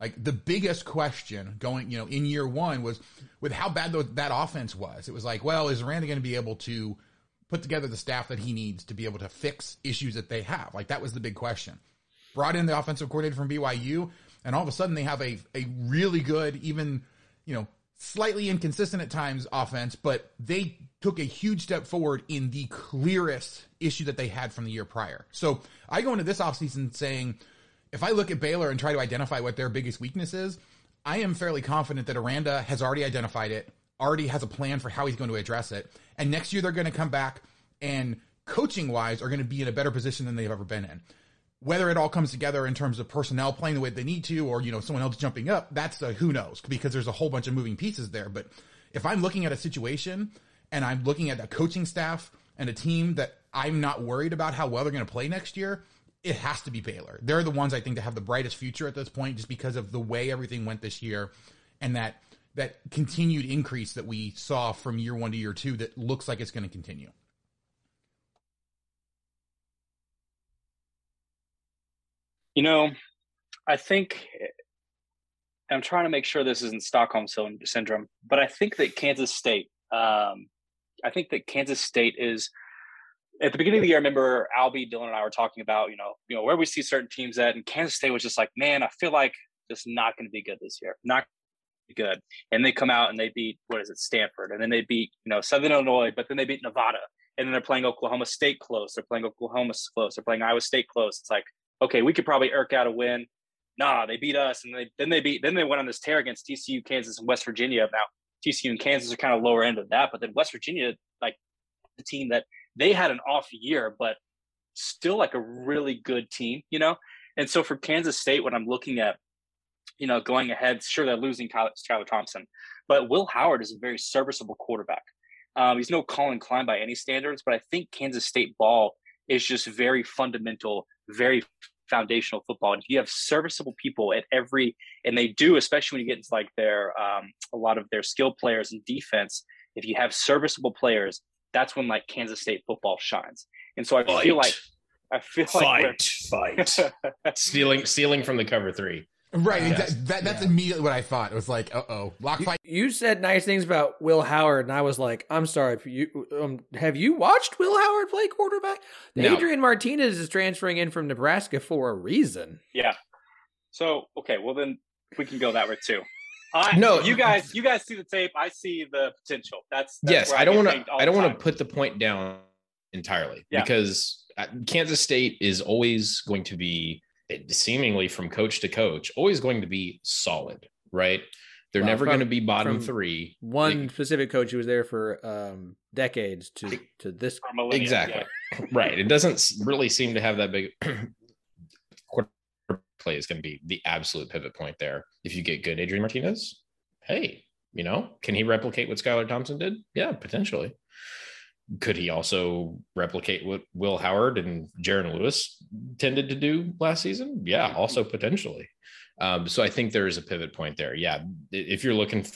Speaker 2: Like the biggest question going, you know, in year one was with how bad that offense was. It was like, well, is Aranda going to be able to put together the staff that he needs to be able to fix issues that they have? Like that was the big question. Brought in the offensive coordinator from BYU and all of a sudden they have a a really good, even you know, slightly inconsistent at times offense, but they took a huge step forward in the clearest issue that they had from the year prior. So I go into this offseason saying, if I look at Baylor and try to identify what their biggest weakness is, I am fairly confident that Aranda has already identified it, already has a plan for how he's going to address it. And next year they're going to come back and coaching wise are going to be in a better position than they've ever been in whether it all comes together in terms of personnel playing the way they need to, or you know someone else jumping up, that's a who knows because there's a whole bunch of moving pieces there. But if I'm looking at a situation and I'm looking at a coaching staff and a team that I'm not worried about how well they're going to play next year, it has to be Baylor. They're the ones I think that have the brightest future at this point, just because of the way everything went this year and that that continued increase that we saw from year one to year two that looks like it's going to continue.
Speaker 4: You know, I think I'm trying to make sure this isn't Stockholm syndrome, but I think that Kansas State, um, I think that Kansas State is at the beginning of the year. I remember Albie, Dylan, and I were talking about you know you know where we see certain teams at, and Kansas State was just like, man, I feel like just not going to be good this year, not good. And they come out and they beat what is it, Stanford, and then they beat you know Southern Illinois, but then they beat Nevada, and then they're playing Oklahoma State close, they're playing Oklahoma close, they're playing Iowa State close. It's like okay, we could probably irk out a win. Nah, they beat us, and they, then they beat then they went on this tear against TCU, Kansas, and West Virginia. Now TCU and Kansas are kind of lower end of that, but then West Virginia, like the team that they had an off year, but still like a really good team, you know. And so for Kansas State, when I'm looking at, you know, going ahead, sure they're losing Skylar Thompson, but Will Howard is a very serviceable quarterback. Um, he's no Collin Klein by any standards, but I think Kansas State ball is just very fundamental, very foundational football. And if you have serviceable people at every, and they do, especially when you get into like their um, a lot of their skill players and defense. If you have serviceable players, that's when like Kansas State football shines. And so I
Speaker 3: Fight.
Speaker 4: feel like I feel like
Speaker 3: fight, fight. stealing, stealing from the cover three.
Speaker 2: Right.
Speaker 3: Yes.
Speaker 2: That, that, that's immediately what I thought. It was like, uh oh, lock
Speaker 1: You,
Speaker 2: fight.
Speaker 1: you said nice things about Will Howard, and I was like, I'm sorry. You um, have you watched Will Howard play quarterback?
Speaker 3: No.
Speaker 1: Adrian Martinez is transferring in from Nebraska for a reason.
Speaker 4: Yeah. So okay, well then we can go that way too. I,
Speaker 3: No.
Speaker 4: you guys, you guys see the tape. I see the potential. That's, that's
Speaker 3: yes,
Speaker 4: where
Speaker 3: I don't want to. I don't want to put the point down entirely
Speaker 4: Yeah.
Speaker 3: because uh, Kansas State is always going to be seemingly from coach to coach, always going to be solid, right? They're
Speaker 1: Well,
Speaker 3: never going to be bottom three.
Speaker 1: One specific coach who was there for um, decades to to this.
Speaker 4: For
Speaker 3: exactly
Speaker 4: yeah.
Speaker 3: right. It doesn't really seem to have that big. quarter play is going to be the absolute pivot point there. If you get good Adrian Martinez, hey, you know, can he replicate what Skylar Thompson did? Yeah, potentially. Could he also replicate what Will Howard and Jaren Lewis tended to do last season? Yeah, also potentially. Um, so I think there is a pivot point there. Yeah, if you're looking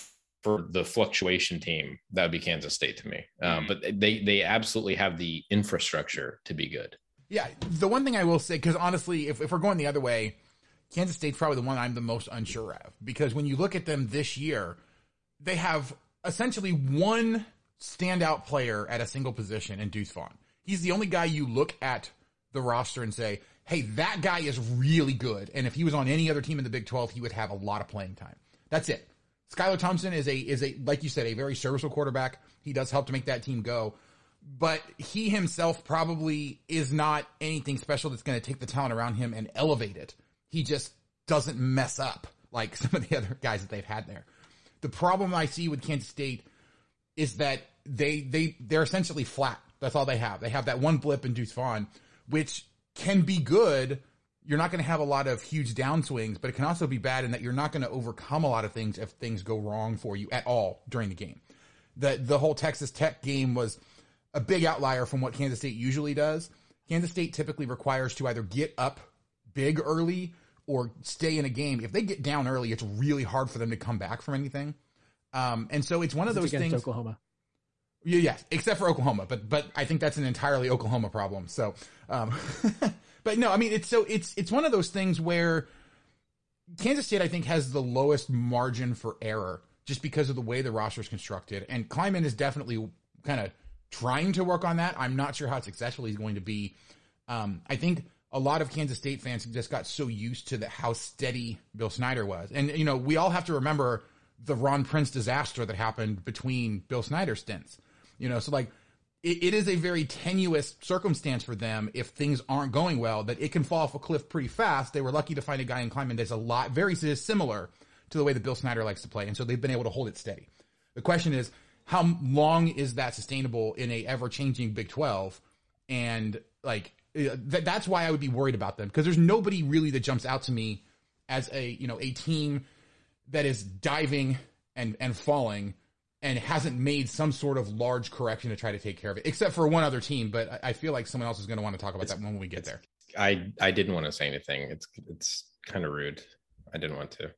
Speaker 3: for the fluctuation team, that would be Kansas State to me. Um, but they they absolutely have the infrastructure to be good.
Speaker 2: Yeah. The one thing I will say, because honestly, if, if we're going the other way, Kansas State's probably the one I'm the most unsure of. Because when you look at them this year, they have essentially one standout player at a single position in Deuce Vaughn. He's the only guy you look at the roster and say, hey, that guy is really good. And if he was on any other team in the Big 12, he would have a lot of playing time. That's it. Skylar Thompson is a is a like you said a very serviceable quarterback. He does help to make that team go, but he himself probably is not anything special that's going to take the talent around him and elevate it. He just doesn't mess up like some of the other guys that they've had there. The problem I see with Kansas State is that they they they're essentially flat. That's all they have. They have that one blip in Deuce Vaughn, which can be good. You're not going to have a lot of huge downswings, but it can also be bad in that you're not going to overcome a lot of things if things go wrong for you at all during the game. The the whole Texas Tech game was a big outlier from what Kansas State usually does. Kansas State typically requires to either get up big early or stay in a game. If they get down early, it's really hard for them to come back from anything. Um, and so it's one of those
Speaker 1: against
Speaker 2: things.
Speaker 1: Oklahoma.
Speaker 2: Yeah, yes, except for Oklahoma, but but I think that's an entirely Oklahoma problem. So, um, but no, I mean it's so it's it's one of those things where Kansas State I think has the lowest margin for error just because of the way the roster is constructed, and Klieman is definitely kind of trying to work on that. I'm not sure how successful he's going to be. Um, I think a lot of Kansas State fans just got so used to the how steady Bill Snyder was, and you know we all have to remember the Ron Prince disaster that happened between Bill Snyder stints. You know, so like it, it is a very tenuous circumstance for them if things aren't going well that it can fall off a cliff pretty fast. They were lucky to find a guy in Klieman that's a lot very similar to the way that Bill Snyder likes to play, and so they've been able to hold it steady. The question is, how long is that sustainable in a ever changing Big Twelve? And like uh, that, that's why I would be worried about them because there's nobody really that jumps out to me as a you know a team that is diving and and falling and hasn't made some sort of large correction to try to take care of it, except for one other team. But I, I feel like someone else is going to want to talk about that when we get there.
Speaker 3: I I didn't want to say anything. It's it's kind of rude. I didn't want to.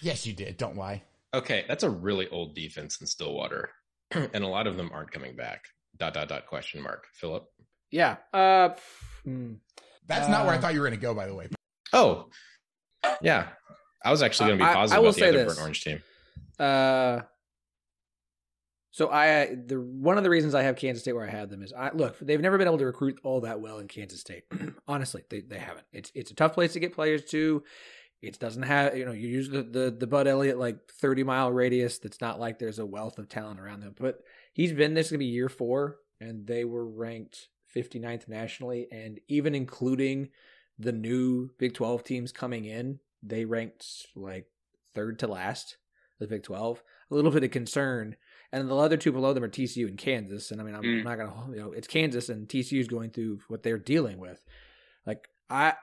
Speaker 2: Yes, you did. Don't lie.
Speaker 3: Okay, that's a really old defense in Stillwater, and a lot of them aren't coming back. Dot dot dot question mark. Philip.
Speaker 1: Yeah. Uh, hmm.
Speaker 2: That's not where I
Speaker 1: Uh,
Speaker 2: thought you were going to go. By the way,
Speaker 3: Oh, yeah. I was actually going to be
Speaker 1: I- I
Speaker 3: positive
Speaker 1: will
Speaker 3: about the other
Speaker 1: this.
Speaker 3: burnt orange team.
Speaker 1: Uh, so I the one of the reasons I have Kansas State where I had them is I look they've never been able to recruit all that well in Kansas State. Honestly, they they haven't. It's it's a tough place to get players to. It doesn't have you know you use the the, the Bud Elliott like thirty mile radius. That's not like there's a wealth of talent around them. But he's been this is gonna be year four, and they were ranked 59th nationally, and even including the new Big 12 teams coming in, they ranked like third to last, the Big 12. A little bit of concern. And the other two below them are TCU and Kansas. And I mean, I'm,
Speaker 4: Mm.
Speaker 1: Not going to, you know, it's Kansas and TCU is going through what they're dealing with. Like, I,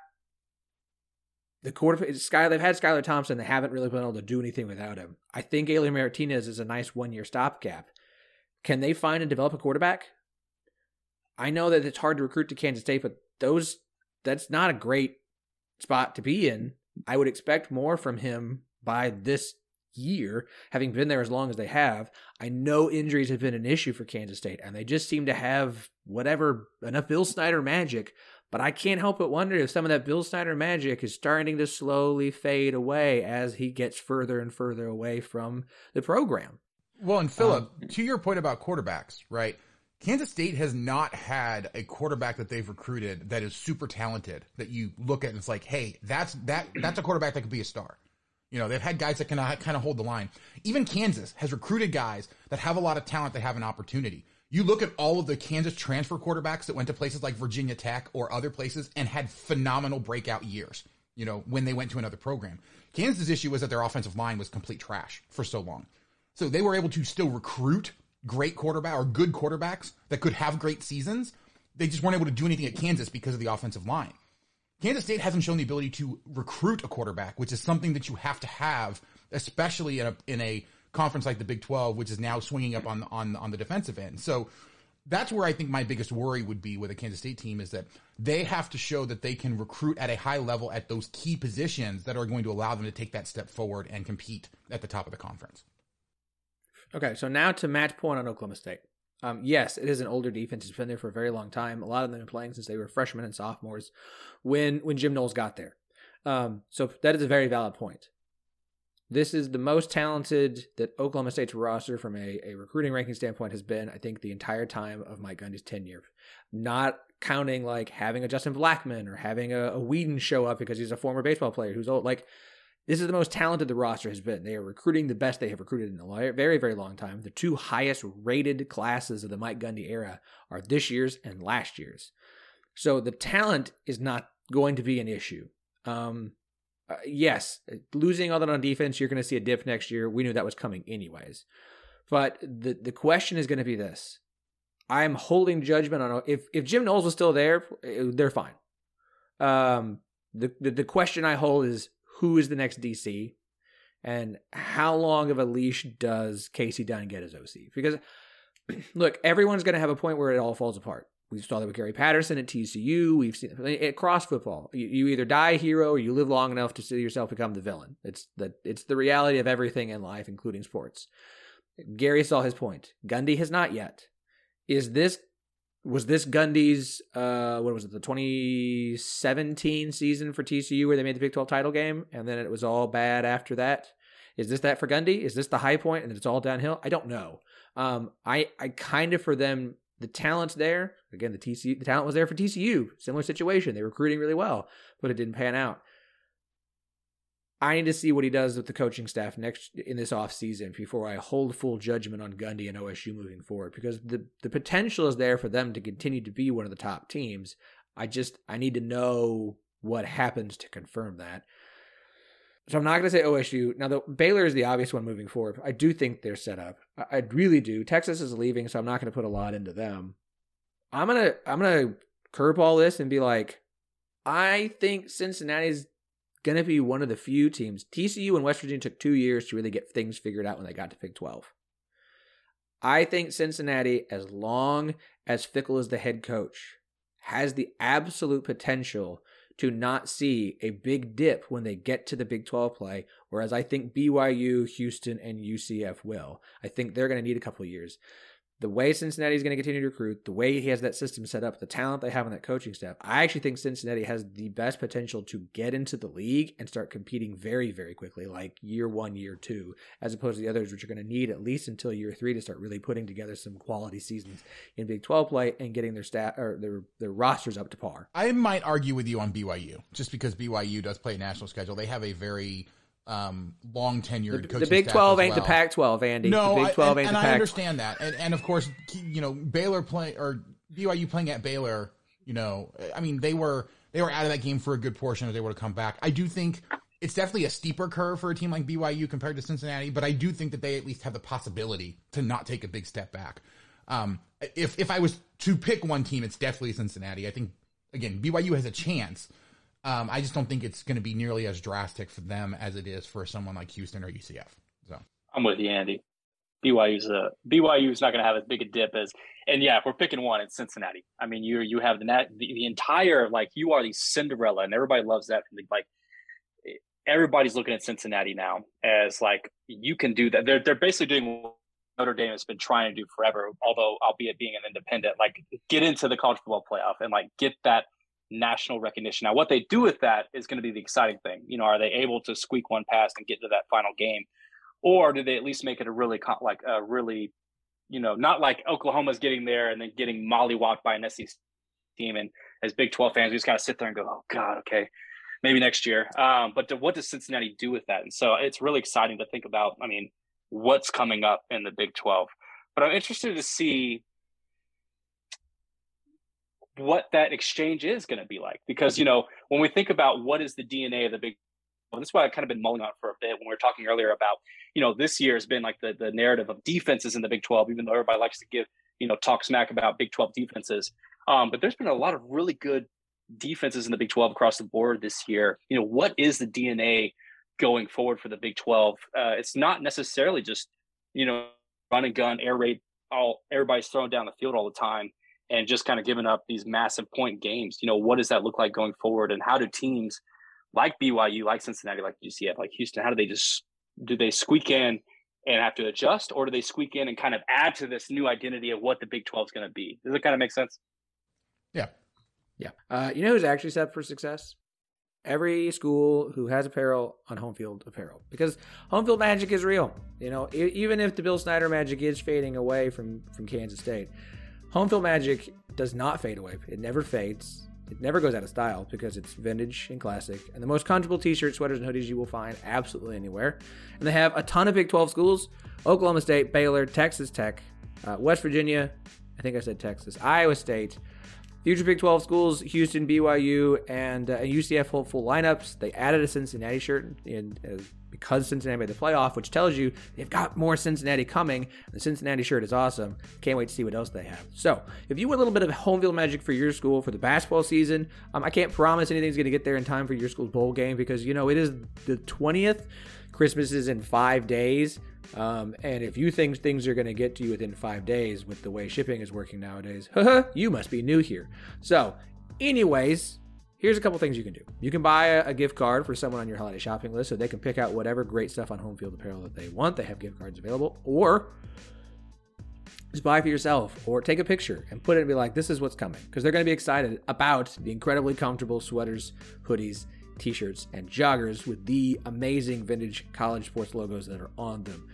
Speaker 1: the quarter, Sky, they've had Skylar Thompson. They haven't really been able to do anything without him. I think Adrian Martinez is a nice one year stopgap. Can they find and develop a quarterback? I know that it's hard to recruit to Kansas State, but those that's not a great spot to be in. I would expect more from him by this year, having been there as long as they have. I know injuries have been an issue for Kansas State, and they just seem to have whatever enough Bill Snyder magic. But I can't help but wonder if some of that Bill Snyder magic is starting to slowly fade away as he gets further and further away from the program.
Speaker 2: Well, and Philip, um, to your point about quarterbacks, right? Kansas State has not had a quarterback that they've recruited that is super talented that you look at and it's like, hey, that's that that's a quarterback that could be a star. You know, they've had guys that can kind of hold the line. Even Kansas has recruited guys that have a lot of talent that have an opportunity. You look at all of the Kansas transfer quarterbacks that went to places like Virginia Tech or other places and had phenomenal breakout years, you know, when they went to another program. Kansas' issue was that their offensive line was complete trash for so long. So they were able to still recruit great quarterback or good quarterbacks that could have great seasons. They just weren't able to do anything at Kansas because of the offensive line. Kansas State hasn't shown the ability to recruit a quarterback, which is something that you have to have, especially in a in a conference like the Big 12, which is now swinging up on on on the defensive end. So that's where I think my biggest worry would be with a Kansas State team is that they have to show that they can recruit at a high level at those key positions that are going to allow them to take that step forward and compete at the top of the conference.
Speaker 1: Okay, so now to match point on Oklahoma State. Um, yes, it is an older defense. It's been there for a very long time. A lot of them have been playing since they were freshmen and sophomores when when Jim Knowles got there. Um, so that is a very valid point. This is the most talented that Oklahoma State's roster from a, a recruiting ranking standpoint has been, I think, the entire time of Mike Gundy's tenure. Not counting like having a Justin Blackmon or having a, a Weeden show up because he's a former baseball player who's old. Like this is the most talented the roster has been. They are recruiting the best they have recruited in a very, very long time. The two highest rated classes of the Mike Gundy era are this year's and last year's. So the talent is not going to be an issue. Um, uh, yes, losing all that on defense, you're going to see a dip next year. We knew that was coming anyways. But the the question is going to be this: I'm holding judgment on if if Jim Knowles was still there, they're fine. Um, the, the the question I hold is who is the next DC, and how long of a leash does Kasey Dunn get as OC? Because look, everyone's going to have a point where it all falls apart. We saw that with Gary Patterson at TCU. We've seen it cross football. You, you either die a hero or you live long enough to see yourself become the villain. It's the it's the reality of everything in life, including sports. Gary saw his point. Gundy has not yet. Is this was this Gundy's uh what was it the 2017 season for TCU where they made the Big 12 title game and then it was all bad after that? Is this that for Gundy? Is this the high point and it's all downhill? I don't know. Um, I I kind of for them the talent's there. Again, the TCU the talent was there for TCU. Similar situation. They were recruiting really well, but it didn't pan out. I need to see what he does with the coaching staff next in this offseason before I hold full judgment on Gundy and OSU moving forward because the the potential is there for them to continue to be one of the top teams. I just I need to know what happens to confirm that. So I'm not going to say OSU. Now, the Baylor is the obvious one moving forward. I do think they're set up. I, I really do. Texas is leaving, so I'm not going to put a lot into them. I'm gonna I'm gonna curb curveball this and be like, I think Cincinnati's gonna be one of the few teams. TCU and West Virginia took two years to really get things figured out when they got to Big 12. I think Cincinnati, as long as Fickell is the head coach, has the absolute potential to not see a big dip when they get to the Big 12 play, whereas I think BYU, Houston, and UCF will. I think they're going to need a couple of years. The way Cincinnati is going to continue to recruit, the way he has that system set up, the talent they have on that coaching staff, I actually think Cincinnati has the best potential to get into the league and start competing very, very quickly, like year one, year two, as opposed to the others, which are going to need at least until year three to start really putting together some quality seasons in Big 12 play and getting their stat or their their rosters up to par.
Speaker 2: I might argue with you on BYU, just because BYU does play a national schedule. They have a very um, long tenured
Speaker 1: The,
Speaker 2: coaching
Speaker 1: the Big
Speaker 2: staff
Speaker 1: 12
Speaker 2: as
Speaker 1: ain't the. Pac 12, Andy.
Speaker 2: No,
Speaker 1: the Big 12
Speaker 2: I, and,
Speaker 1: ain't
Speaker 2: and
Speaker 1: the
Speaker 2: I understand that, and and of course, you know, Baylor play or BYU playing at Baylor. You know, I mean, they were they were out of that game for a good portion as they would to come back. I do think it's definitely a steeper curve for a team like BYU compared to Cincinnati, but I do think that they at least have the possibility to not take a big step back. Um, if if I was to pick one team, it's definitely Cincinnati. I think again BYU has a chance. Um, I just don't think it's going to be nearly as drastic for them as it is for someone like Houston or UCF. So
Speaker 4: I'm with you, Andy. BYU's a BYU's not going to have as big a dip as, and yeah, if we're picking one, it's Cincinnati. I mean, you you have the the, the entire like you are the Cinderella, and everybody loves that. Like everybody's looking at Cincinnati now as like you can do that. They're they're basically doing what Notre Dame has been trying to do forever, although albeit being an independent, like get into the college football playoff and like get that national recognition. Now, what they do with that is going to be the exciting thing. You know, are they able to squeak one past and get to that final game, or do they at least make it a really like a really, you know, not like Oklahoma's getting there and then getting mollywopped by an SEC team, and as Big Twelve fans, we just got to sit there and go, oh God, okay, maybe next year. Um, but to, what does Cincinnati do with that? And so it's really exciting to think about. I mean, what's coming up in the Big 12. But I'm interested to see what that exchange is going to be like because you know when we think about what is the DNA of the Big well, that's why I've kind of been mulling on for a bit when we were talking earlier about, you know, this year has been like the, the narrative of defenses in the Big 12, even though everybody likes to give, you know, talk smack about Big 12 defenses. Um, but there's been a lot of really good defenses in the Big 12 across the board this year. You know, what is the DNA going forward for the Big 12? Uh, it's not necessarily just, you know, run and gun, air raid, all everybody's throwing down the field all the time and just kind of giving up these massive point games. You know, what does that look like going forward? And how do teams like BYU, like Cincinnati, like UCF, like Houston, how do they just do they squeak in and have to adjust, or do they squeak in and kind of add to this new identity of what the Big 12 is going to be? Does it kind of make sense?
Speaker 2: Yeah,
Speaker 1: yeah. Uh, you know who's actually set for success? Every school who has apparel on Homefield Apparel because home field magic is real. You know, even if the Bill Snyder magic is fading away from from Kansas State, home field magic does not fade away. It never fades. It never goes out of style because it's vintage and classic, and the most comfortable t-shirts, sweaters, and hoodies you will find absolutely anywhere. And they have a ton of Big 12 schools: Oklahoma State, Baylor, Texas Tech, uh, West Virginia. I think I said Texas, Iowa State, Future Big 12 schools, Houston, BYU, and uh, UCF hopeful lineups. They added a Cincinnati shirt in, because Cincinnati made the playoff, which tells you they've got more Cincinnati coming. The Cincinnati shirt is awesome. Can't wait to see what else they have. So, if you want a little bit of home field magic for your school for the basketball season, um, I can't promise anything's going to get there in time for your school's bowl game because, you know, it is the 20th. Christmas is in five days. Um, and if you think things are going to get to you within five days with the way shipping is working nowadays, you must be new here. So, anyways, here's a couple things you can do. You can buy a, a, gift card for someone on your holiday shopping list so they can pick out whatever great stuff on Homefield Apparel that they want. They have gift cards available. Or just buy for yourself or take a picture and put it and be like, this is what's coming. Because they're going to be excited about the incredibly comfortable sweaters, hoodies, t shirts, and joggers with the amazing vintage college sports logos that are on them.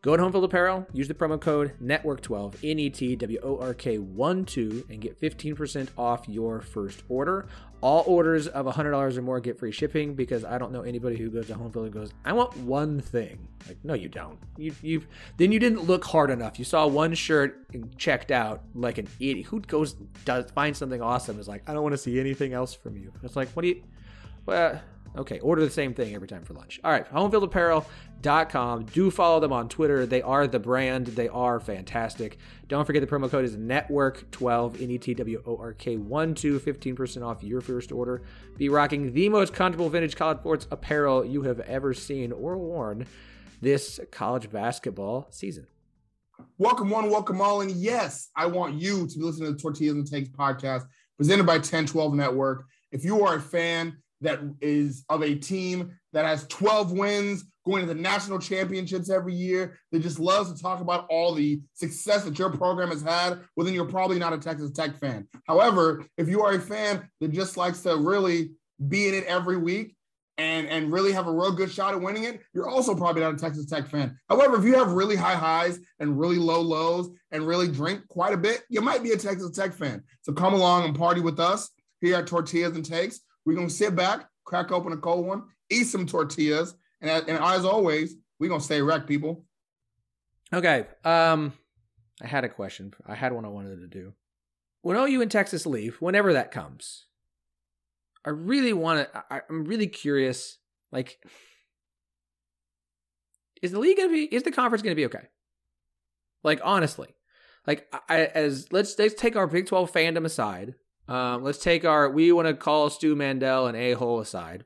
Speaker 1: Go to Homefield Apparel, use the promo code NETWORK12, N E T W O R K 1 2, and get 15% off your first order. All orders of $100 or more get free shipping because I don't know anybody who goes to Homefield and goes, I want one thing. Like, no, you don't. You, you Then you didn't look hard enough. You saw one shirt and checked out like an idiot. Who goes, does find something awesome is like, I don't want to see anything else from you. It's like, what do you, well, Okay, order the same thing every time for lunch. All right, homefieldapparel.com. Do follow them on Twitter. They are the brand. They are fantastic. Don't forget the promo code is network12, N E T W O R K 1 2, 15% off your first order. Be rocking the most comfortable vintage college sports apparel you have ever seen or worn this college basketball season.
Speaker 5: Welcome one, welcome all. And yes, I want you to be listening to the Tortillas and Takes podcast presented by 1012 Network. If you are a fan, that is of a team that has 12 wins, going to the national championships every year, that just loves to talk about all the success that your program has had, well, then you're probably not a Texas Tech fan. However, if you are a fan that just likes to really be in it every week and, and really have a real good shot at winning it, you're also probably not a Texas Tech fan. However, if you have really high highs and really low lows and really drink quite a bit, you might be a Texas Tech fan. So come along and party with us here at Tortillas and Takes. We're gonna sit back, crack open a cold one, eat some tortillas, and, and as always, we're gonna stay wrecked, people.
Speaker 1: Okay. Um, I had a question. I had one I wanted to do. When OU and Texas leave, whenever that comes, I really want to. I'm really curious. Like, is the league gonna be? Is the conference gonna be okay? Like, honestly, like I as let's let's take our Big Twelve fandom aside. Um, let's take our we want to call Stu Mandel an a hole aside.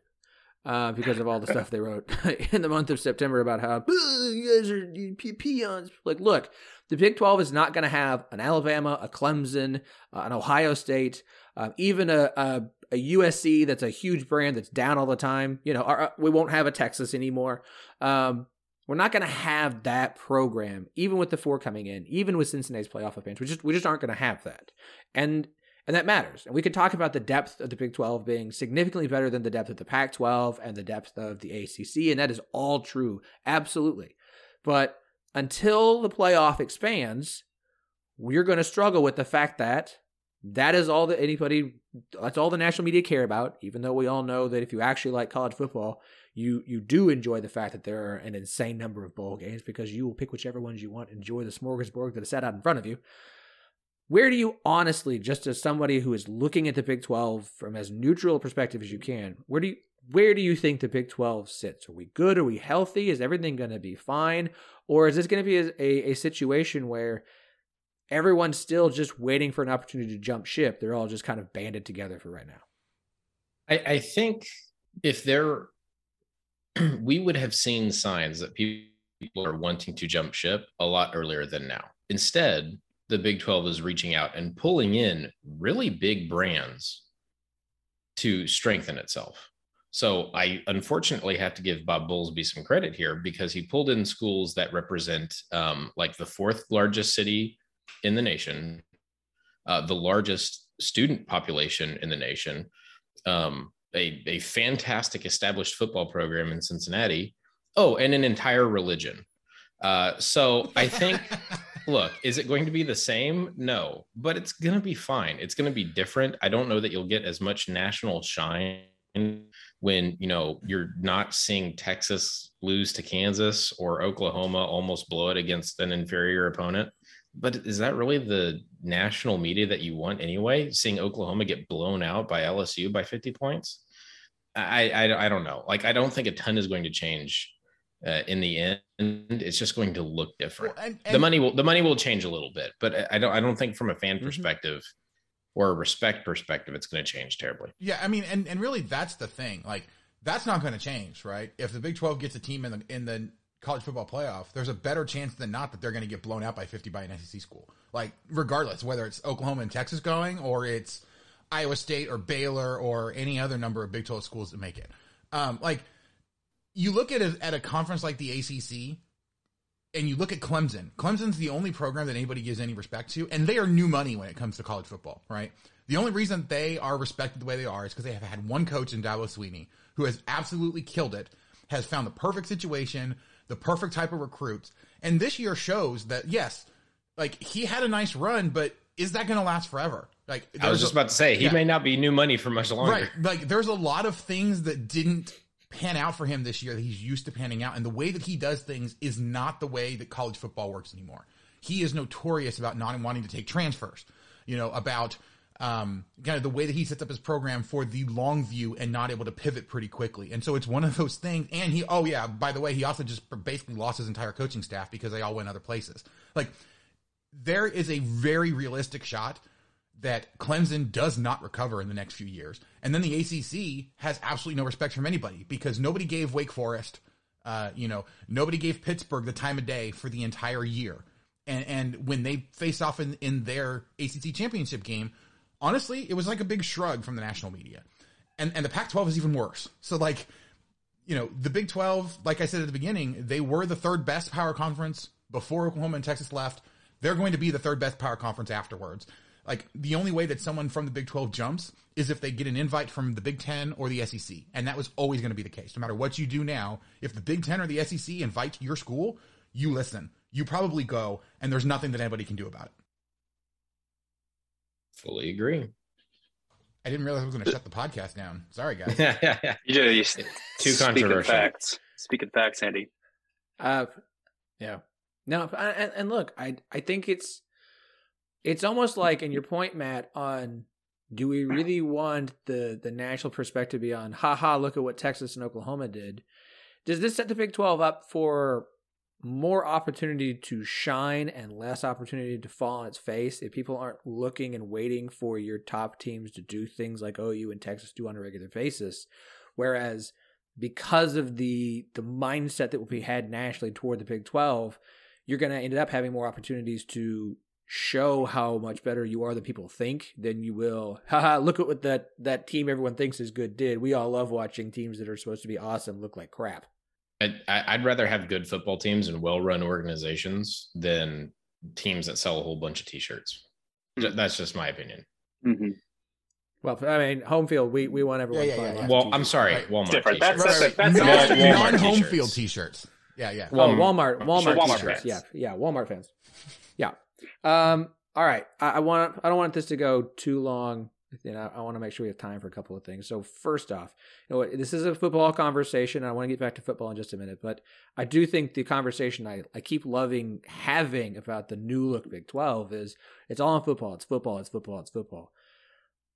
Speaker 1: Uh, because of all the stuff they wrote in the month of September about how you guys are you peons. Like, look, the Big 12 is not going to have an Alabama, a Clemson, uh, an Ohio State, uh, even a, a, a USC that's a huge brand that's down all the time. You know, our, uh, we won't have a Texas anymore. Um, we're not going to have that program, even with the four coming in, even with Cincinnati's playoff advantage. We just we just aren't going to have that, and and that matters. And we could talk about the depth of the Big Twelve being significantly better than the depth of the Pac twelve and the depth of the ACC, and that is all true, absolutely. But until the playoff expands, we're going to struggle with the fact that that is all that anybody that's all the national media care about even though we all know that if you actually like college football you you do enjoy the fact that there are an insane number of bowl games because you will pick whichever ones you want enjoy the smorgasbord that is set out in front of you where do you honestly just as somebody who is looking at the big 12 from as neutral a perspective as you can where do you where do you think the Big 12 sits? Are we good? Are we healthy? Is everything going to be fine? Or is this going to be a, a, a situation where everyone's still just waiting for an opportunity to jump ship. They're all just kind of banded together for right now.
Speaker 3: I, I think if there, we would have seen signs that people are wanting to jump ship a lot earlier than now. Instead, the Big 12 is reaching out and pulling in really big brands to strengthen itself. So I unfortunately have to give Bob Bowlesby some credit here because he pulled in schools that represent um, like the fourth largest city in the nation, uh, the largest student population in the nation, um, a, a fantastic established football program in Cincinnati. Oh, and an entire religion. Uh, so I think, look, is it going to be the same? No, but it's going to be fine. It's going to be different. I don't know that you'll get as much national shine when you know you're not seeing Texas lose to Kansas or Oklahoma almost blow it against an inferior opponent. But is that really the national media that you want anyway? Seeing Oklahoma get blown out by LSU by 50 points? I, I, I don't know. Like, I don't think a ton is going to change uh, in the end. It's just going to look different. Well, and, and, the money will the money will change a little bit, but I don't I don't think from a fan mm-hmm. perspective or a respect perspective, it's going to change terribly.
Speaker 2: Yeah, I mean, and and really that's the thing. Like, that's not going to change, right? If the Big Twelve gets a team in the in the college football playoff, there's a better chance than not that they're going to get blown out by 50 by an SEC school. Like, regardless, whether it's Oklahoma and Texas going or it's Iowa State or Baylor or any other number of Big 12 schools that make it. Um, like, you look at a, at a conference like the ACC and you look at Clemson. Clemson's the only program that anybody gives any respect to, and they are new money when it comes to college football, right? The only reason they are respected the way they are is because they have had one coach in Dabo Swinney who has absolutely killed it, has found the perfect situation, the perfect type of recruits. And this year shows that yes, like he had a nice run, but is that going to last forever? Like
Speaker 3: I was just a, about to say, he yeah. may not be new money for much longer. Right.
Speaker 2: Like there's a lot of things that didn't pan out for him this year that he's used to panning out. And the way that he does things is not the way that college football works anymore. He is notorious about not wanting to take transfers, you know, about um, kind of the way that he sets up his program for the long view and not able to pivot pretty quickly. And so it's one of those things. And he, oh yeah, by the way, he also just basically lost his entire coaching staff because they all went other places. Like there is a very realistic shot that Clemson does not recover in the next few years. And then the ACC has absolutely no respect from anybody because nobody gave Wake Forest, uh, you know, nobody gave Pittsburgh the time of day for the entire year. And, and when they face off in, in their ACC championship game, honestly, it was like a big shrug from the national media. And and the Pac-12 is even worse. So like, you know, the Big 12, like I said at the beginning, they were the third best power conference before Oklahoma and Texas left. They're going to be the third best power conference afterwards. Like the only way that someone from the Big 12 jumps is if they get an invite from the Big 10 or the SEC. And that was always going to be the case. No matter what you do now, if the Big 10 or the SEC invite your school, you listen. You probably go, and there's nothing that anybody can do about it.
Speaker 3: Fully agree.
Speaker 2: I didn't realize I was going to shut the podcast down. Sorry, guys.
Speaker 3: yeah, yeah, yeah.
Speaker 4: You did. You, Too controversial. Facts. Speaking facts, Andy.
Speaker 1: Uh, yeah. No, and, and look, I I think it's it's almost mm. like, and your point, Matt, on do we really want the the national perspective beyond haha look at what Texas and Oklahoma did? Does this set the Big 12 up for more opportunity to shine and less opportunity to fall on its face if people aren't looking and waiting for your top teams to do things like OU and Texas do on a regular basis? Whereas because of the the mindset that will be had nationally toward the Big 12, you're going to end up having more opportunities to show how much better you are than people think then you will. Haha, look at what that that team everyone thinks is good did. We all love watching teams that are supposed to be awesome look like crap.
Speaker 3: I'd, I'd rather have good football teams and well-run organizations than teams that sell a whole bunch of t-shirts. Mm-hmm. That's just my opinion.
Speaker 4: Mm-hmm.
Speaker 1: Well, I mean, home field, we, we want everyone
Speaker 2: yeah, yeah,
Speaker 3: yeah, Well, I'm sorry,
Speaker 2: right.
Speaker 3: Walmart.
Speaker 4: Different.
Speaker 3: T-shirts.
Speaker 4: That's, that's, that's,
Speaker 2: that's
Speaker 4: that's
Speaker 2: non,
Speaker 3: Walmart
Speaker 2: home field t-shirts. Yeah, yeah.
Speaker 1: Oh, Walmart, Walmart,
Speaker 4: Walmart
Speaker 1: t-shirts.
Speaker 4: fans.
Speaker 1: Yeah, yeah, Walmart fans. Yeah. Um. All right. I, I want. I don't want this to go too long. You know, I want to make sure we have time for a couple of things. So first off, you know, this is a football conversation. I want to get back to football in just a minute, but I do think the conversation I, I keep loving having about the new look Big Twelve is it's all in football. It's football. It's football. It's football.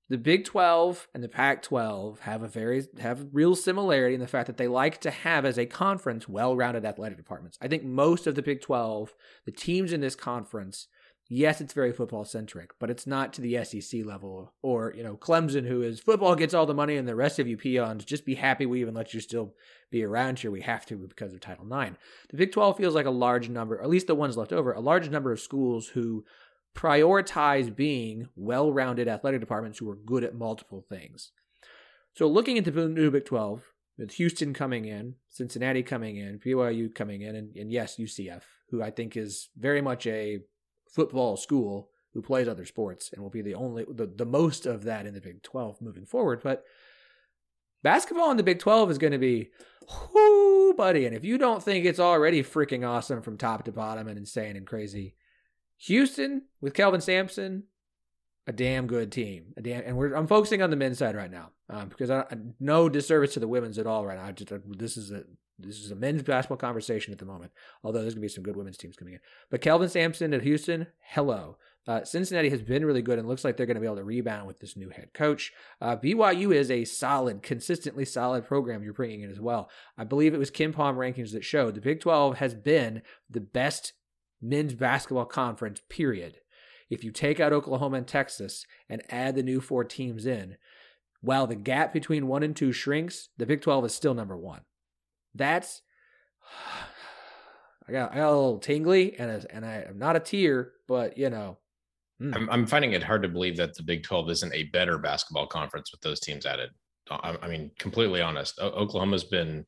Speaker 1: The Big 12 and the Pac 12 have a very have real similarity in the fact that they like to have as a conference well-rounded athletic departments. I think most of the Big 12, the teams in this conference, yes, it's very football centric, but it's not to the SEC level or, you know, Clemson who is football gets all the money and the rest of you peons just be happy we even let you still be around here. We have to because of Title IX. The Big 12 feels like a large number, at least the ones left over, a large number of schools who prioritize being well rounded athletic departments who are good at multiple things. So, looking at the new Big 12, with Houston coming in, Cincinnati coming in, BYU coming in, and, and, yes, UCF, who I think is very much a football school who plays other sports and will be the only, the, the most of that in the Big 12 moving forward. But basketball in the Big 12 is going to be, whoo, buddy. And if you don't think it's already freaking awesome from top to bottom and insane and crazy, Houston with Kelvin Sampson, a damn good team. A damn, and we're I'm focusing on the men's side right now um, because I, no disservice to the women's at all right now. Just this is a this is a men's basketball conversation at the moment. Although there's gonna be some good women's teams coming in, but Kelvin Sampson at Houston, hello. Uh, Cincinnati has been really good and looks like they're going to be able to rebound with this new head coach. Uh, BYU is a solid, consistently solid program you're bringing in as well. I believe it was KenPom rankings that showed the Big 12 has been the best men's basketball conference, period. If you take out Oklahoma and Texas and add the new four teams in, while the gap between one and two shrinks, the Big 12 is still number one. That's. I got, I got a little tingly and, a, and I, am not a tear, but you know.
Speaker 3: Mm. I'm, I'm finding it hard to believe that the Big 12 isn't a better basketball conference with those teams added. I, I mean, completely honest. O- Oklahoma's been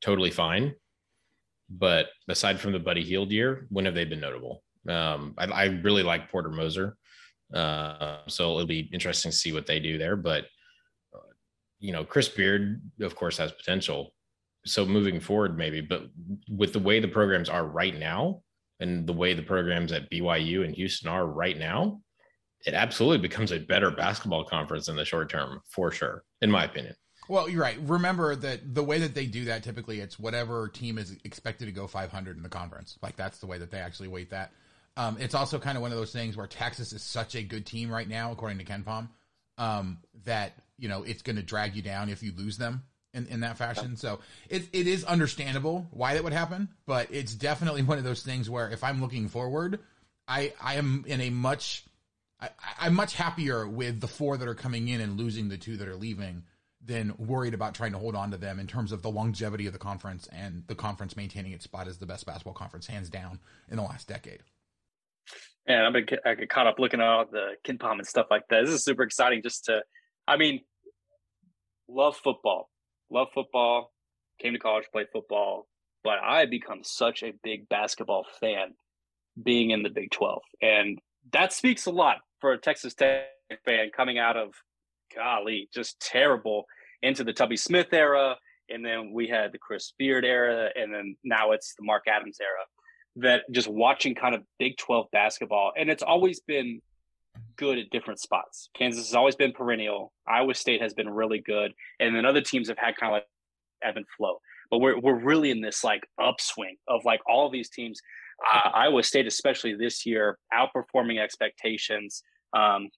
Speaker 3: totally fine but aside from the Buddy Hield year, when have they been notable? Um, I, I, really like Porter Moser, uh, so it'll be interesting to see what they do there. But uh, you know, Chris Beard, of course, has potential. So moving forward, maybe, but with the way the programs are right now, and the way the programs at BYU and Houston are right now, it absolutely becomes a better basketball conference in the short term, for sure, in my opinion.
Speaker 2: Well, you're right. Remember that the way that they do that typically it's whatever team is expected to go 500 in the conference. Like that's the way that they actually weight that. Um, it's also kind of one of those things where Texas is such a good team right now, according to KenPom, um, that you know it's going to drag you down if you lose them in, in that fashion. So it it is understandable why that would happen, but it's definitely one of those things where if I'm looking forward, I I am in a much I, I'm much happier with the four that are coming in and losing the two that are leaving than worried about trying to hold on to them in terms of the longevity of the conference and the conference maintaining its spot as the best basketball conference, hands down, in the last decade.
Speaker 4: And I've been I get caught up looking at all the KenPom and stuff like that. This is super exciting. Just to, I mean, love football, love football. Came to college, played football, but I become such a big basketball fan, being in the Big Twelve, and that speaks a lot for a Texas Tech fan coming out of golly, just terrible into the Tubby Smith era. And then we had the Chris Beard era. And then now it's the Mark Adams era. That just watching kind of Big 12 basketball. And it's always been good at different spots. Kansas has always been perennial. Iowa State has been really good. And then other teams have had kind of like ebb and flow. But we're, we're really in this like upswing of like all of these teams. Uh, Iowa State, especially this year, outperforming expectations. Um,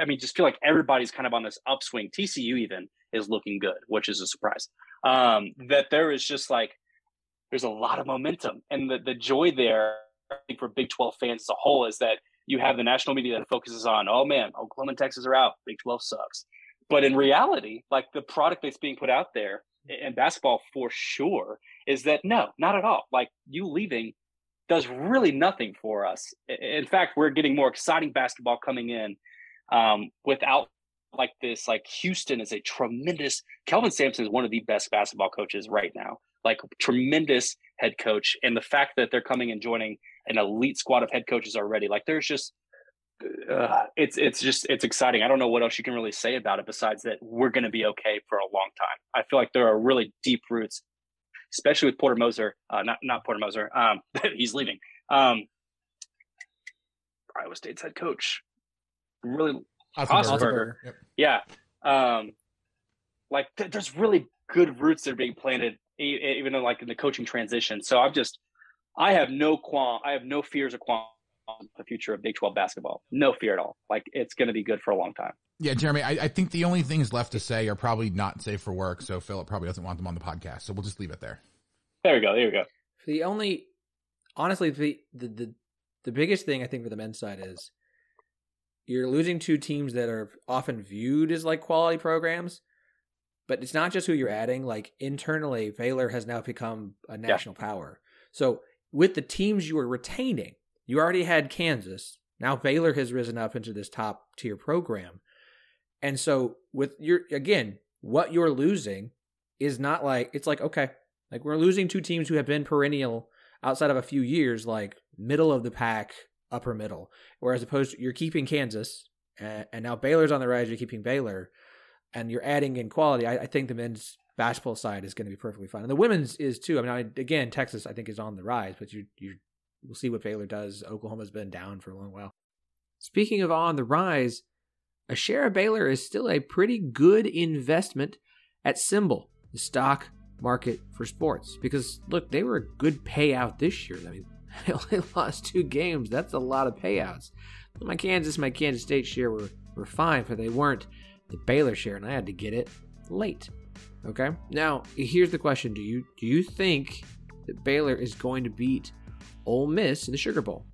Speaker 4: I mean, just feel like everybody's kind of on this upswing. TCU even is looking good, which is a surprise. Um, that there is just like there's a lot of momentum, and the the joy there I think for Big 12 fans as a whole is that you have the national media that focuses on, oh man, Oklahoma and Texas are out, Big 12 sucks. But in reality, like the product that's being put out there in basketball for sure is that no, not at all. Like you leaving does really nothing for us. In fact, we're getting more exciting basketball coming in um, without like this. Like Houston is a tremendous. Kelvin Sampson is one of the best basketball coaches right now. Like tremendous head coach, and the fact that they're coming and joining an elite squad of head coaches already, like there's just uh, it's it's just it's exciting. I don't know what else you can really say about it besides that we're going to be okay for a long time. I feel like there are really deep roots, especially with Porter Moser. Uh, not not Porter Moser. Um, he's leaving. Um, Iowa State's head coach, really Otzelberger. Yep. Yeah. Um, like th- there's really good roots that are being planted, even though like in the coaching transition. So I'm just, I have no qualm. I have no fears or qualms the future of Big 12 basketball. No fear at all. Like it's going to be good for a long time.
Speaker 2: Yeah, Jeramey, I, I, think the only things left to say are probably not safe for work. So Phillip probably doesn't want them on the podcast. So we'll just leave it there.
Speaker 4: There we go. There we go.
Speaker 1: The only, honestly, the, the, the, the biggest thing I think for the men's side is you're losing two teams that are often viewed as like quality programs. But it's not just who you're adding. Like internally, Baylor has now become a national yeah. power. So with the teams you are retaining, you already had Kansas. Now Baylor has risen up into this top tier program. And so with your again, what you're losing is not like it's like okay, like we're losing two teams who have been perennial outside of a few years like middle of the pack, upper middle. Whereas opposed to, you're keeping Kansas and, and, now Baylor's on the rise, you're keeping Baylor and you're adding in quality. I, I think the men's basketball side is going to be perfectly fine. And the women's is too. I mean, I, again, Texas I think is on the rise, but you you we'll see what Baylor does. Oklahoma's been down for a long while. Speaking of on the rise, a share of Baylor is still a pretty good investment at SimBull, the stock market for sports. Because look, they were a good payout this year. I mean, they only lost two games. That's a lot of payouts. My Kansas, my Kansas State share were, were fine, but they weren't the Baylor share, and I had to get it late. Okay. Now here's the question: Do you do you think that Baylor is going to beat Ole Miss in the Sugar Bowl.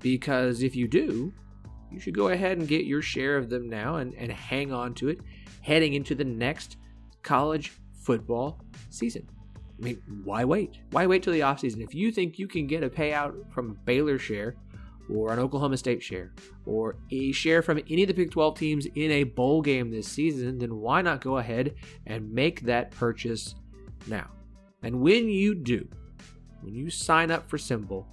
Speaker 1: Because if you do, you should go ahead and get your share of them now and, and hang on to it heading into the next college football season. I mean, why wait? Why wait till the offseason? If you think you can get a payout from Baylor share or an Oklahoma State share or a share from any of the Big 12 teams in a bowl game this season, then why not go ahead and make that purchase now? And when you do, when you sign up for SimBull,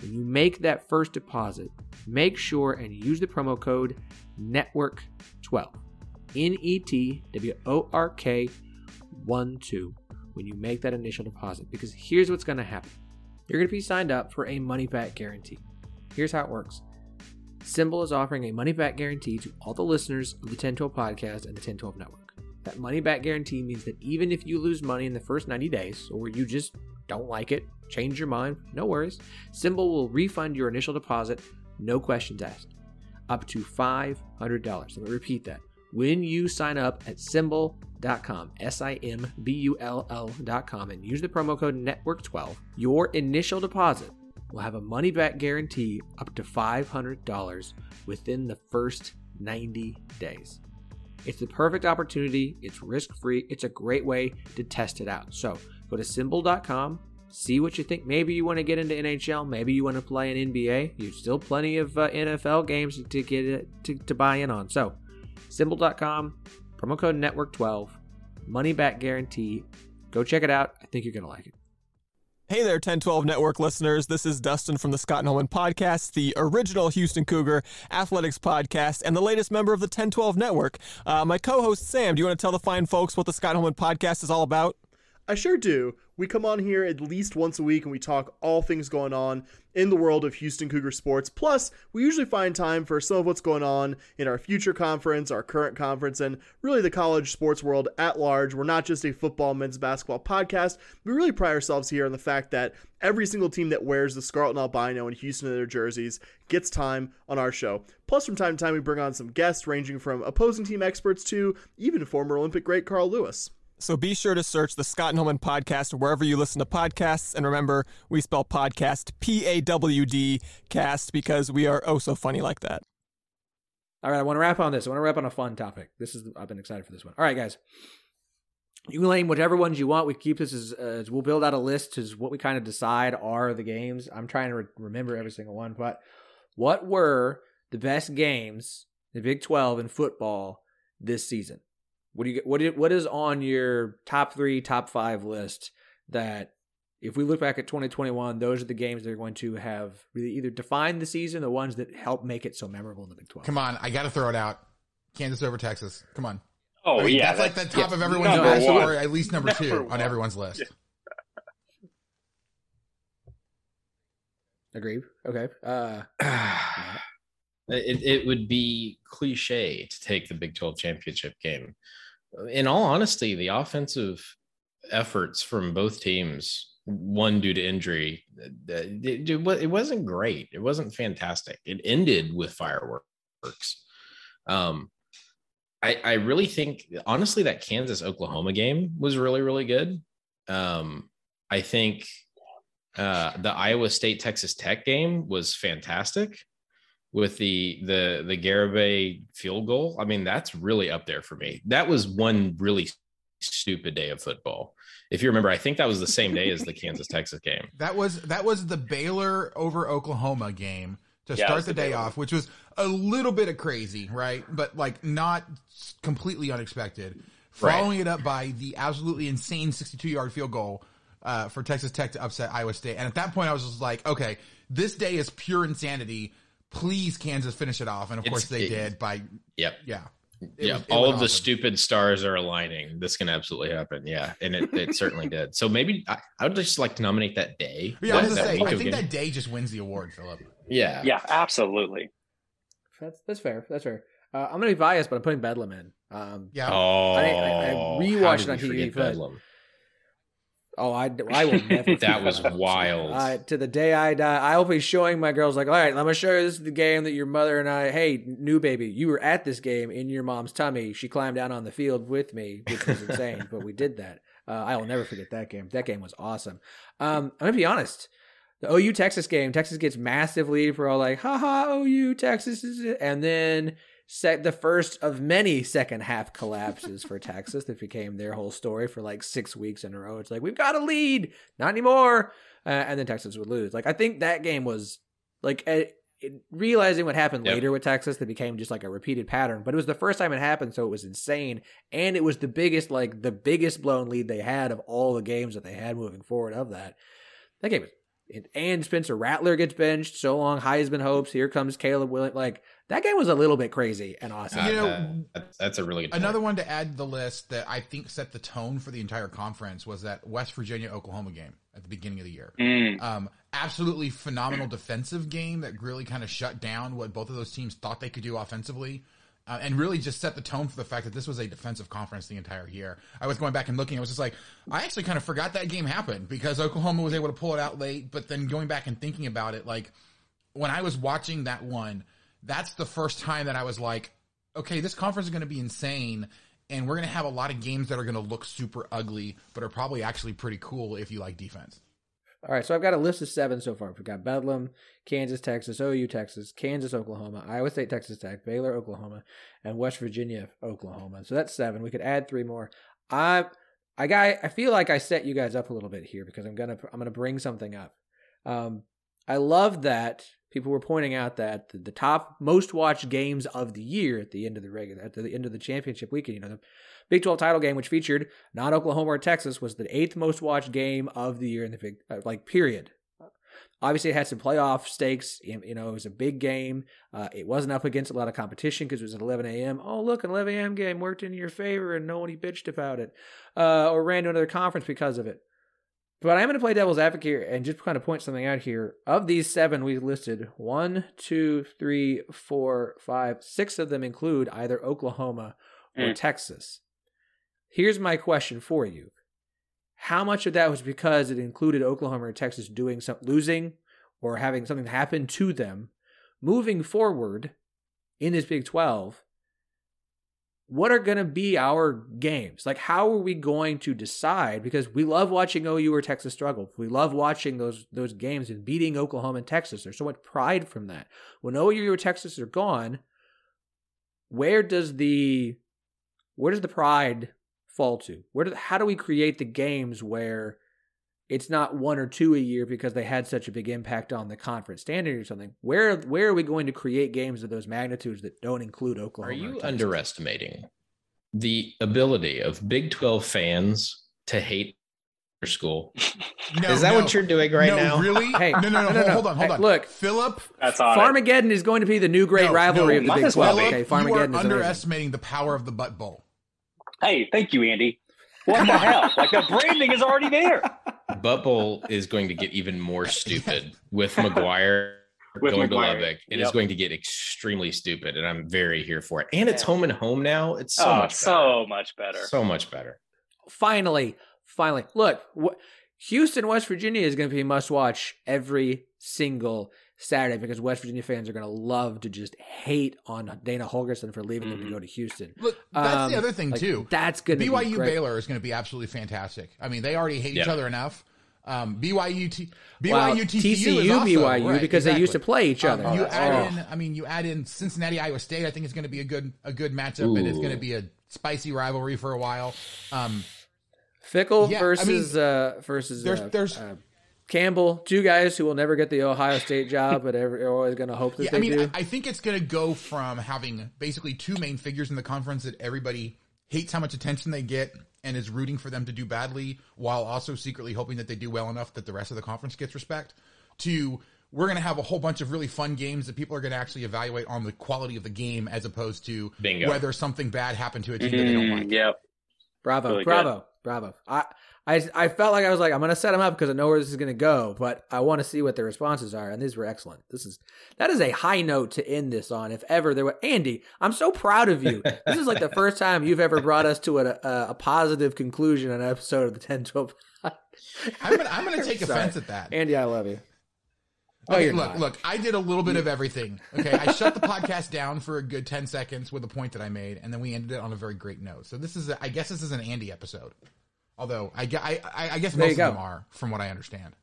Speaker 1: when you make that first deposit, make sure and use the promo code NETWORK12. N E T W O R K 1 2 when you make that initial deposit. Because here's what's going to happen you're going to be signed up for a money back guarantee. Here's how it works SimBull is offering a money back guarantee to all the listeners of the 1012 podcast and the 1012 network. That money back guarantee means that even if you lose money in the first 90 days, or you just don't like it, change your mind, no worries. SimBull will refund your initial deposit, no questions asked, up to $500. Let me repeat that. When you sign up at simbull.com, S I M B U L L.com, and use the promo code NETWORK12, your initial deposit will have a money back guarantee up to $500 within the first 90 days. It's the perfect opportunity, it's risk free, it's a great way to test it out. So go to simbull.com, see what you think. Maybe you want to get into NHL, maybe you want to play in NBA. There's still plenty of uh, NFL games to get it, to, to buy in on. So simbull.com, promo code network12, money back guarantee. Go check it out. I think you're going to like it.
Speaker 6: Hey there, 1012 Network listeners. This is Dustin from the Scott Nolan Podcast, the original Houston Cougar athletics podcast, and the latest member of the 1012 Network. Uh, my co host, Sam, do you want to tell the fine folks what the Scott Nolan Podcast is all about?
Speaker 7: I sure do. We come on here at least once a week and we talk all things going on in the world of Houston Cougar sports. Plus, we usually find time for some of what's going on in our future conference, our current conference, and really the college sports world at large. We're not just a football, men's basketball podcast. We really pride ourselves here on the fact that every single team that wears the Scarlet and Albino in Houston in their jerseys gets time on our show. Plus, from time to time, we bring on some guests ranging from opposing team experts to even former Olympic great Carl Lewis.
Speaker 6: So be sure to search the Scott and Holman podcast wherever you listen to podcasts. And remember, we spell podcast P A W D cast because we are oh so funny like that.
Speaker 1: All right, I want to wrap on this. I want to wrap on a fun topic. This is I've been excited for this one. All right, guys. You can name whichever ones you want. We keep this as, as we'll build out a list as what we kind of decide are the games. I'm trying to re- remember every single one, but what were the best games the Big 12 in football this season? What do you what what is on your top 3, top 5 list that if we look back at 2021, those are the games that are going to have really either defined the season, the ones that help make it so memorable in the Big 12.
Speaker 2: Come on, I got to throw it out. Kansas over Texas. Come on.
Speaker 4: Oh
Speaker 2: I mean,
Speaker 4: yeah,
Speaker 2: that's like the top
Speaker 4: yeah,
Speaker 2: of everyone's list,
Speaker 4: one.
Speaker 2: or at least number,
Speaker 4: Number
Speaker 2: two on everyone's list.
Speaker 1: Agreed. Okay. Uh
Speaker 3: it, it would be cliche to take the Big 12 championship game. In all honesty, the offensive efforts from both teams, one due to injury, it wasn't great. It wasn't fantastic. It ended with fireworks. Um, I, I really think, honestly, that Kansas Oklahoma game was really, really good. Um, I think uh, the Iowa State Texas Tech game was fantastic with the the the Garibay field goal. I mean, that's really up there for me. That was one really stupid day of football. If you remember, I think that was the same day as the Kansas Texas game.
Speaker 2: That was that was the Baylor over Oklahoma game to
Speaker 4: Yeah,
Speaker 2: start the
Speaker 4: the
Speaker 2: day
Speaker 4: Baylor.
Speaker 2: off, which was a little bit of crazy, right? But like not completely unexpected.
Speaker 3: Right.
Speaker 2: Following it up by the absolutely insane 62 yard field goal uh, for Texas Tech to upset Iowa State. And at that point, I was just like, okay, this day is pure insanity. Please, Kansas, finish it off. And of
Speaker 3: It's-
Speaker 2: course, they
Speaker 3: it-
Speaker 2: did by
Speaker 3: Yep.
Speaker 2: yeah. It
Speaker 3: yeah,
Speaker 2: was-
Speaker 3: all
Speaker 2: was
Speaker 3: of the
Speaker 2: awesome.
Speaker 3: stupid stars are aligning. This can absolutely happen. Yeah, and it, it certainly did. So maybe I, I would just like to nominate that day.
Speaker 2: Yeah, I
Speaker 3: that-
Speaker 2: was gonna
Speaker 3: that
Speaker 2: say, I think
Speaker 3: game.
Speaker 2: that day just wins the award, Phillip.
Speaker 3: Yeah,
Speaker 4: Yeah, absolutely.
Speaker 1: that's that's fair. That's fair. Uh, I'm gonna be biased, but I'm putting Bedlam in. Um
Speaker 2: Yeah.
Speaker 3: Oh,
Speaker 1: I- I- I
Speaker 3: how
Speaker 1: rewatched
Speaker 3: did
Speaker 1: it on TV, but-
Speaker 3: Bedlam?
Speaker 1: Oh, I, I will never.
Speaker 3: That was wild.
Speaker 1: Uh, to the day I die, I'll be showing my girls like, all right, I'm gonna show you this is the game that your mother and I. Hey, new baby, you were at this game in your mom's tummy. She climbed down on the field with me, which was insane, but we did that. Uh, I will never forget that game. That game was awesome. Um, I'm gonna be honest. The OU Texas game, Texas gets massive lead for all like, haha, OU Texas is it? and then set the first of many second half collapses for Texas that became their whole story for like six weeks in a row. It's like we've got a lead, not anymore, uh, and then Texas would lose. Like I think that game was like realizing what happened
Speaker 3: Yep.
Speaker 1: later with Texas, that became just like a repeated pattern. But it was the first time it happened, so it was insane, and it was the biggest like the biggest blown lead they had of all the games that they had moving forward of that. That game was. And Spencer Rattler gets benched. So long, Heisman hopes. Here comes Caleb Williams. Like that game was a little bit crazy and awesome.
Speaker 2: You know,
Speaker 3: Uh, that's, that's a really good
Speaker 2: Another
Speaker 3: point.
Speaker 2: one to add to the list that I think set the tone for the entire conference was that West Virginia Oklahoma game at the beginning of the year.
Speaker 4: Mm.
Speaker 2: Um, absolutely phenomenal defensive game that really kind of shut down what both of those teams thought they could do offensively. Uh, and really just set the tone for the fact that this was a defensive conference the entire year. I was going back and looking. I was just like, I actually kind of forgot that game happened because Oklahoma was able to pull it out late. But then going back and thinking about it, like when I was watching that one, that's the first time that I was like, okay, this conference is going to be insane. And we're going to have a lot of games that are going to look super ugly, but are probably actually pretty cool if you like defense.
Speaker 1: All right, so I've got a list of seven so far. We've got Bedlam, Kansas, Texas, OU, Texas, Kansas, Oklahoma, Iowa State, Texas Tech, Baylor, Oklahoma, and West Virginia, Oklahoma. So that's seven. We could add three more. I, I got. I feel like I set you guys up a little bit here because I'm gonna. I'm gonna bring something up. Um, I love that people were pointing out that the, the top most watched games of the year at the end of the regular at the end of the championship weekend. You know, the Big 12 title game, which featured not Oklahoma or Texas, was the eighth most watched game of the year in the big, uh, like, period. Obviously, it had some playoff stakes. You know, it was a big game. Uh, it wasn't up against a lot of competition because it was at 11 a.m. Oh, look, an 11 a.m. game worked in your favor and nobody bitched about it uh, or ran to another conference because of it. But I'm going to play devil's advocate here and just kind of point something out here. Of these seven we listed, one, two, three, four, five, six of them include either Oklahoma or
Speaker 4: Mm.
Speaker 1: Texas. Here's my question for you: How much of that was because it included Oklahoma or Texas doing some losing or having something happen to them? Moving forward in this Big Twelve, what are going to be our games? Like, how are we going to decide? Because we love watching OU or Texas struggle. We love watching those those games and beating Oklahoma and Texas. There's so much pride from that. When OU or Texas are gone, where does the where does the pride fall to? Where do, how do we create the games where it's not one or two a year because they had such a big impact on the conference standing or something? Where where are we going to create games of those magnitudes that don't include
Speaker 3: Are
Speaker 1: Oklahoma? or
Speaker 3: you underestimating the ability of Big 12 fans to hate their school?
Speaker 2: No,
Speaker 3: Is that
Speaker 2: no.
Speaker 3: what you're doing right
Speaker 2: no,
Speaker 3: now?
Speaker 2: Really?
Speaker 1: Hey,
Speaker 2: no, no, no,
Speaker 1: no, no,
Speaker 2: hold,
Speaker 1: no.
Speaker 2: hold on, hold
Speaker 1: Hey,
Speaker 2: on.
Speaker 1: look.
Speaker 2: Phillip.
Speaker 4: That's on.
Speaker 1: Farmageddon is going to be the new great
Speaker 2: No,
Speaker 1: rivalry
Speaker 2: no,
Speaker 1: of the Big
Speaker 4: as well
Speaker 1: 12.
Speaker 4: be.
Speaker 1: Okay,
Speaker 2: you are
Speaker 1: Farmageddon is amazing.
Speaker 2: underestimating the power of the butt bowl.
Speaker 4: Hey, thank you, Andy. What the hell? Like the branding is already there.
Speaker 3: Butt Bowl is going to get even more stupid with McGuire
Speaker 4: With
Speaker 3: going
Speaker 4: McGuire.
Speaker 3: to Lubbock. It is
Speaker 4: Yep.
Speaker 3: going to get extremely stupid, and I'm very here for it. And it's home and home now. It's so
Speaker 4: oh,
Speaker 3: much better.
Speaker 4: so much better.
Speaker 3: so much better.
Speaker 1: Finally, finally, look, wh- Houston, West Virginia is going to be must watch every single Saturday because West Virginia fans are going to love to just hate on Dana Holgorsen for leaving them to
Speaker 4: Mhm.
Speaker 1: go to Houston.
Speaker 2: Look, that's
Speaker 1: Um,
Speaker 2: the other thing
Speaker 1: Like,
Speaker 2: too.
Speaker 1: That's going to be
Speaker 2: BYU
Speaker 1: great.
Speaker 2: Baylor is going to be absolutely fantastic. I mean, they already hate each other enough. Um, BYU T, BYU
Speaker 1: Well,
Speaker 2: TCU,
Speaker 1: TCU
Speaker 2: also,
Speaker 1: BYU
Speaker 2: right,
Speaker 1: because they used to play each
Speaker 2: Um,
Speaker 1: other.
Speaker 2: you
Speaker 1: Oh.
Speaker 2: add in, I mean, you add in Cincinnati Iowa State. I think it's going to be a good a good matchup, and it's going to be a spicy rivalry for a while. Um,
Speaker 1: Fickell
Speaker 2: Yeah, I
Speaker 1: versus uh, versus
Speaker 2: there's-
Speaker 1: uh,
Speaker 2: there's-
Speaker 1: uh, Campbell, two guys who will never get the Ohio State job, but are always going to hope that
Speaker 2: yeah,
Speaker 1: they
Speaker 2: I mean,
Speaker 1: do.
Speaker 2: I think it's going to go from having basically two main figures in the conference that everybody hates how much attention they get and is rooting for them to do badly, while also secretly hoping that they do well enough that the rest of the conference gets respect. To we're going to have a whole bunch of really fun games that people are going to actually evaluate on the quality of the game as opposed to
Speaker 3: Bingo.
Speaker 2: whether something bad happened to a team that they don't
Speaker 4: Mm,
Speaker 2: like.
Speaker 4: Yep.
Speaker 1: Bravo,
Speaker 4: Really
Speaker 1: bravo, bravo. I, I, I felt like I was like, I'm going to set them up because I know where this is going to go, but I want to see what their responses are, and these were excellent. This is that is a high note to end this on. If ever there were, Andy, I'm so proud of you. this is like the first time you've ever brought us to a, a, a positive conclusion on an episode of the 1012.
Speaker 2: I'm going to I'm going to take offense at that.
Speaker 1: Andy, I love you. No,
Speaker 2: Okay,
Speaker 1: oh,
Speaker 2: look,
Speaker 1: not.
Speaker 2: look, I did a little bit of everything. Okay, I shut the podcast down for a good 10 seconds with a point that I made, and then we ended it on a very great note. So this is, a, I guess this is an Andy episode. Although, I, I, I, I guess
Speaker 1: There
Speaker 2: most of
Speaker 1: go.
Speaker 2: them are, from what I understand.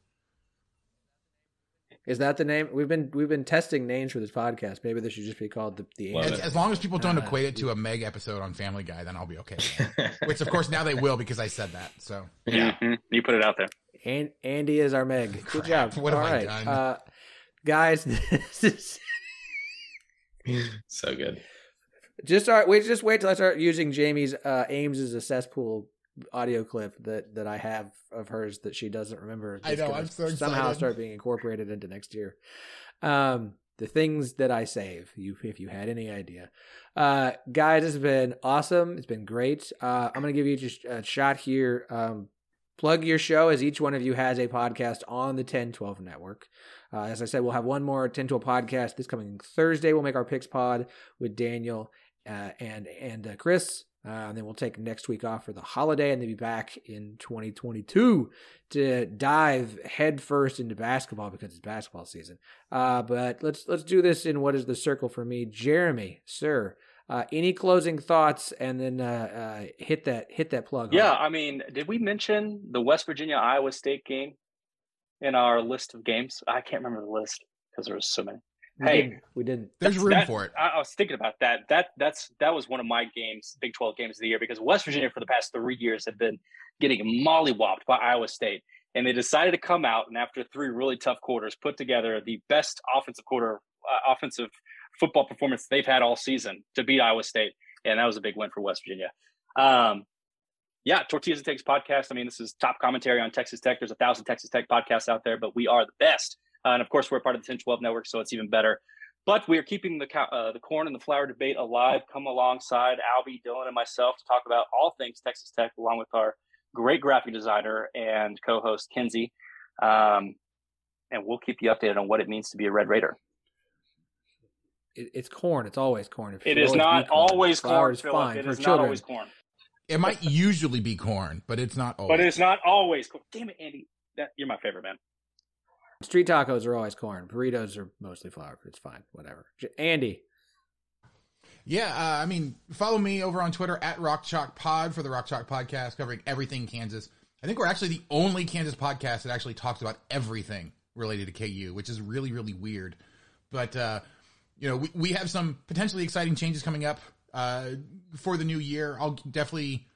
Speaker 1: Is that the name? We've been we've been testing names for this podcast. Maybe this should just be called the the
Speaker 2: As, as long as people don't
Speaker 1: Uh,
Speaker 2: equate it to a Meg episode on Family Guy, then I'll be okay. Which, of course, now they will because I said that. So,
Speaker 3: Yeah.
Speaker 4: Mhm. You put it out there.
Speaker 1: And Andy is our Meg. Good
Speaker 2: Crap,
Speaker 1: job.
Speaker 2: what have
Speaker 1: All
Speaker 2: I done?
Speaker 1: Uh, guys, this is
Speaker 3: so good.
Speaker 1: just start. Wait, just wait till I start using Jamie's uh, Ames as a cesspool audio clip that that I have of hers that she doesn't remember.
Speaker 2: I know, I'm so
Speaker 1: somehow
Speaker 2: excited.
Speaker 1: start being incorporated into next year. Um, the things that I save, you if you had any idea, uh, guys, it's been awesome. It's been great. Uh, I'm gonna give you just a shot here. Um, plug your show as each one of you has a podcast on the 1012 network. Uh, as I said, we'll have one more 1012 podcast this coming Thursday. We'll make our picks pod with Daniel uh, and and uh, Chris. Uh, and then we'll take next week off for the holiday and then be back in 2022 to dive headfirst into basketball because it's basketball season. Uh, but let's let's do this in what is the circle for me, Jeramey, sir. Uh, any closing thoughts, and then uh, uh, hit that hit that plug.
Speaker 4: Yeah,
Speaker 1: hard.
Speaker 4: I mean, did we mention the West Virginia Iowa State game in our list of games? I can't remember the list because there was so many.
Speaker 1: We
Speaker 4: hey.
Speaker 1: didn't, we didn't.
Speaker 2: there's room
Speaker 4: That-
Speaker 2: for it.
Speaker 4: I, I was thinking about that. That that's that was one of my games, Big Twelve games of the year, because West Virginia for the past three years have been getting mollywopped by Iowa State, and they decided to come out and after three really tough quarters, put together the best offensive quarter, uh, offensive football performance they've had all season to beat Iowa State, and that was a big win for West Virginia. Um, yeah, Tortillas and Takes podcast. I mean, this is top commentary on Texas Tech. There's a thousand Texas Tech podcasts out there, but we are the best. Uh, and of course, we're part of the 1012 network, so it's even better. But we are keeping the uh, the corn and the flour debate alive. Come alongside Albie, Dylan, and myself to talk about all things Texas Tech, along with our great graphic designer and co-host Kenzie, um, and we'll keep you updated on what it means to be a Red Raider.
Speaker 1: It, it's corn. It's always corn.
Speaker 4: It, it is not always corn. Phillip. Fine it is
Speaker 1: children.
Speaker 4: not always corn.
Speaker 2: It might usually be corn, but it's not always.
Speaker 4: But it's not always corn. Damn it, Andy. That, you're my favorite man.
Speaker 1: Street tacos are always corn. Burritos are mostly flour. It's fine. Whatever. Andy.
Speaker 2: Yeah, uh, I mean, follow me over on Twitter at Rock Chalk Pod for the Rock Chalk Podcast, covering everything Kansas. I think we're actually the only Kansas podcast that actually talks about everything related to KU, which is really, really weird. But uh, you know, we, we have some potentially exciting changes coming up uh, for the new year. I'll definitely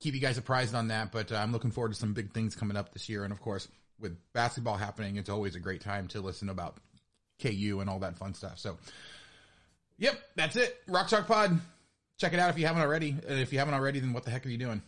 Speaker 2: keep you guys apprised on that, but uh, I'm looking forward to some big things coming up this year. And of course, with basketball happening, it's always a great time to listen about KU and all that fun stuff. So, yep, that's it. Rock Chalk Pod. Check it out if you haven't already. And if you haven't already, then what the heck are you doing?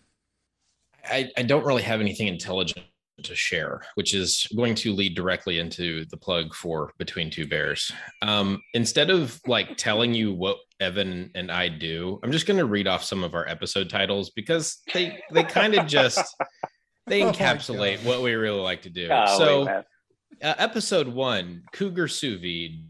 Speaker 3: I, I don't really have anything intelligent to share, which is going to lead directly into the plug for Between Two Bears. Um, instead of like telling you what Evan and I do, I'm just going to read off some of our episode titles because they they kind of just they oh encapsulate oh what we really like to do. Oh, so, uh, episode one, Cougar sous vide.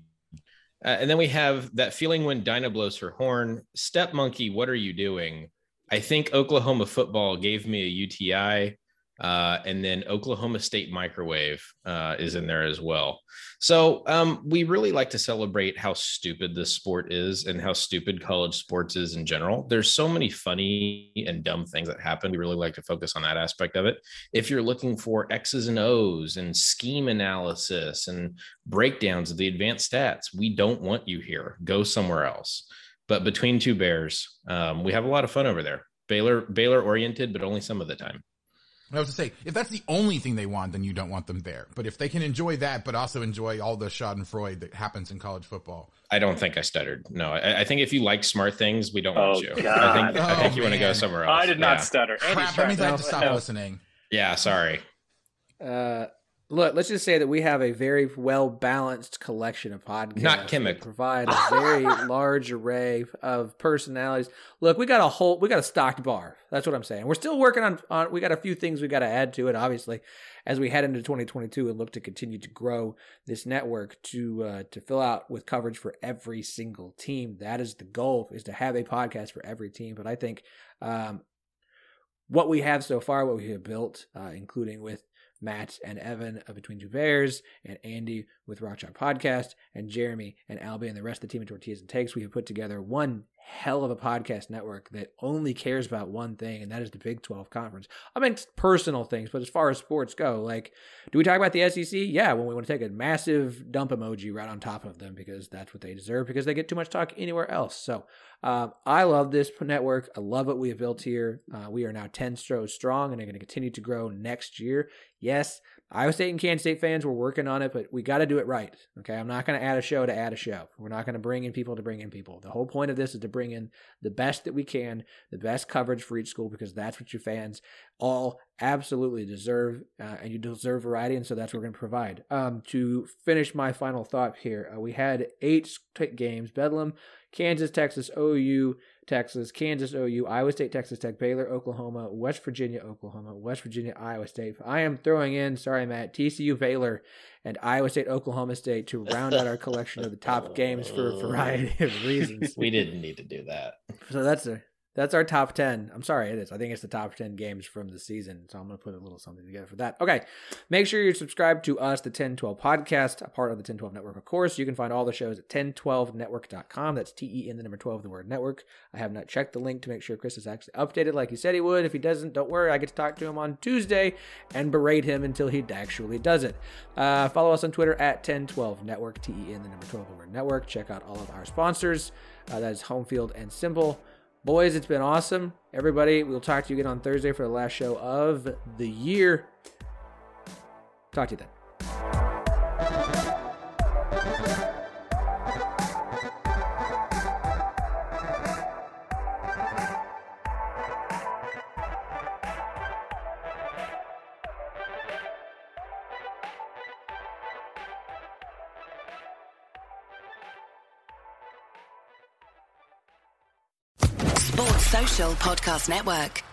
Speaker 3: Uh, and then we have that feeling when Dinah blows her horn. Step monkey, what are you doing? I think Oklahoma football gave me a UTI. Uh, and then Oklahoma State Microwave uh, is in there as well. So um, we really like to celebrate how stupid this sport is and how stupid college sports is in general. There's so many funny and dumb things that happen. We really like to focus on that aspect of it. If you're looking for X's and O's and scheme analysis and breakdowns of the advanced stats, we don't want you here. Go somewhere else. But between two bears, um, we have a lot of fun over there. Baylor Baylor oriented, but only some of the time.
Speaker 2: I was to say, if that's the only thing they want, then you don't want them there. But if they can enjoy that, but also enjoy all the Schadenfreude that happens in college football,
Speaker 3: I don't think I stuttered. No, I, I think if you like smart things, we don't oh, want you. God. I think, oh, I think you want to go somewhere else.
Speaker 4: I did not yeah. stutter.
Speaker 2: Crap, that means I have to stop no. listening.
Speaker 3: Yeah, sorry.
Speaker 1: Uh, look, let's just say that we have a very well balanced collection of podcasts.
Speaker 3: Not Kimmick.
Speaker 1: Provide a very large array of personalities. Look, we got a whole, we got a stocked bar. That's what I'm saying. We're still working on, on we got a few things we got to add to it, obviously, as we head into 2022 and look to continue to grow this network to uh, to fill out with coverage for every single team. That is the goal, is to have a podcast for every team. But I think um, what we have so far, what we have built, uh, including with Matt and Evan of Between Two Bears, and Andy with Rock Chalk Podcast, and Jeramey and Albie and the rest of the team at Tortillas and Takes. We have put together one hell of a podcast network that only cares about one thing, and that is the Big 12 Conference. I mean, personal things, but as far as sports go, like, do we talk about the SEC? Yeah, when we want to take a massive dump emoji right on top of them because that's what they deserve because they get too much talk anywhere else. So, um, I love this network. I love what we have built here. Uh, we are now 10 shows strong and are going to continue to grow next year. Yes, Iowa State and Kansas State fans, we're working on it, but we got to do it right. Okay. I'm not going to add a show to add a show. We're not going to bring in people to bring in people. The whole point of this is to bring in the best that we can, the best coverage for each school, because that's what your fans all absolutely deserve. Uh, and you deserve variety. And so that's what we're going to provide. Um, to finish my final thought here, uh, we had eight games Bedlam, Kansas, Texas, OU, Texas, Kansas, OU, Iowa State, Texas Tech, Baylor, Oklahoma, West Virginia, Oklahoma, West Virginia, Iowa State. I am throwing in, sorry, Matt, TCU, Baylor, and Iowa State, Oklahoma State to round out our collection of the top games for a variety of reasons.
Speaker 3: We didn't need to do that.
Speaker 1: So that's a that's our top 10. I'm sorry, it is. I think it's the top 10 games from the season. So I'm going to put a little something together for that. Okay. Make sure you're subscribed to us, the 1012 podcast, a part of the 1012 network, of course. You can find all the shows at 1012network.com. That's T E in the number 12, the word network. I have not checked the link to make sure Chris is actually updated like he said he would. If he doesn't, don't worry. I get to talk to him on Tuesday and berate him until he actually does it. Uh, follow us on Twitter at 1012network, T E in the number 12, the word network. Check out all of our sponsors. Uh, that is Home Field and SimBull. Boys, it's been awesome. Everybody, we'll talk to you again on Thursday for the last show of the year. Talk to you then.
Speaker 8: Podcast Network.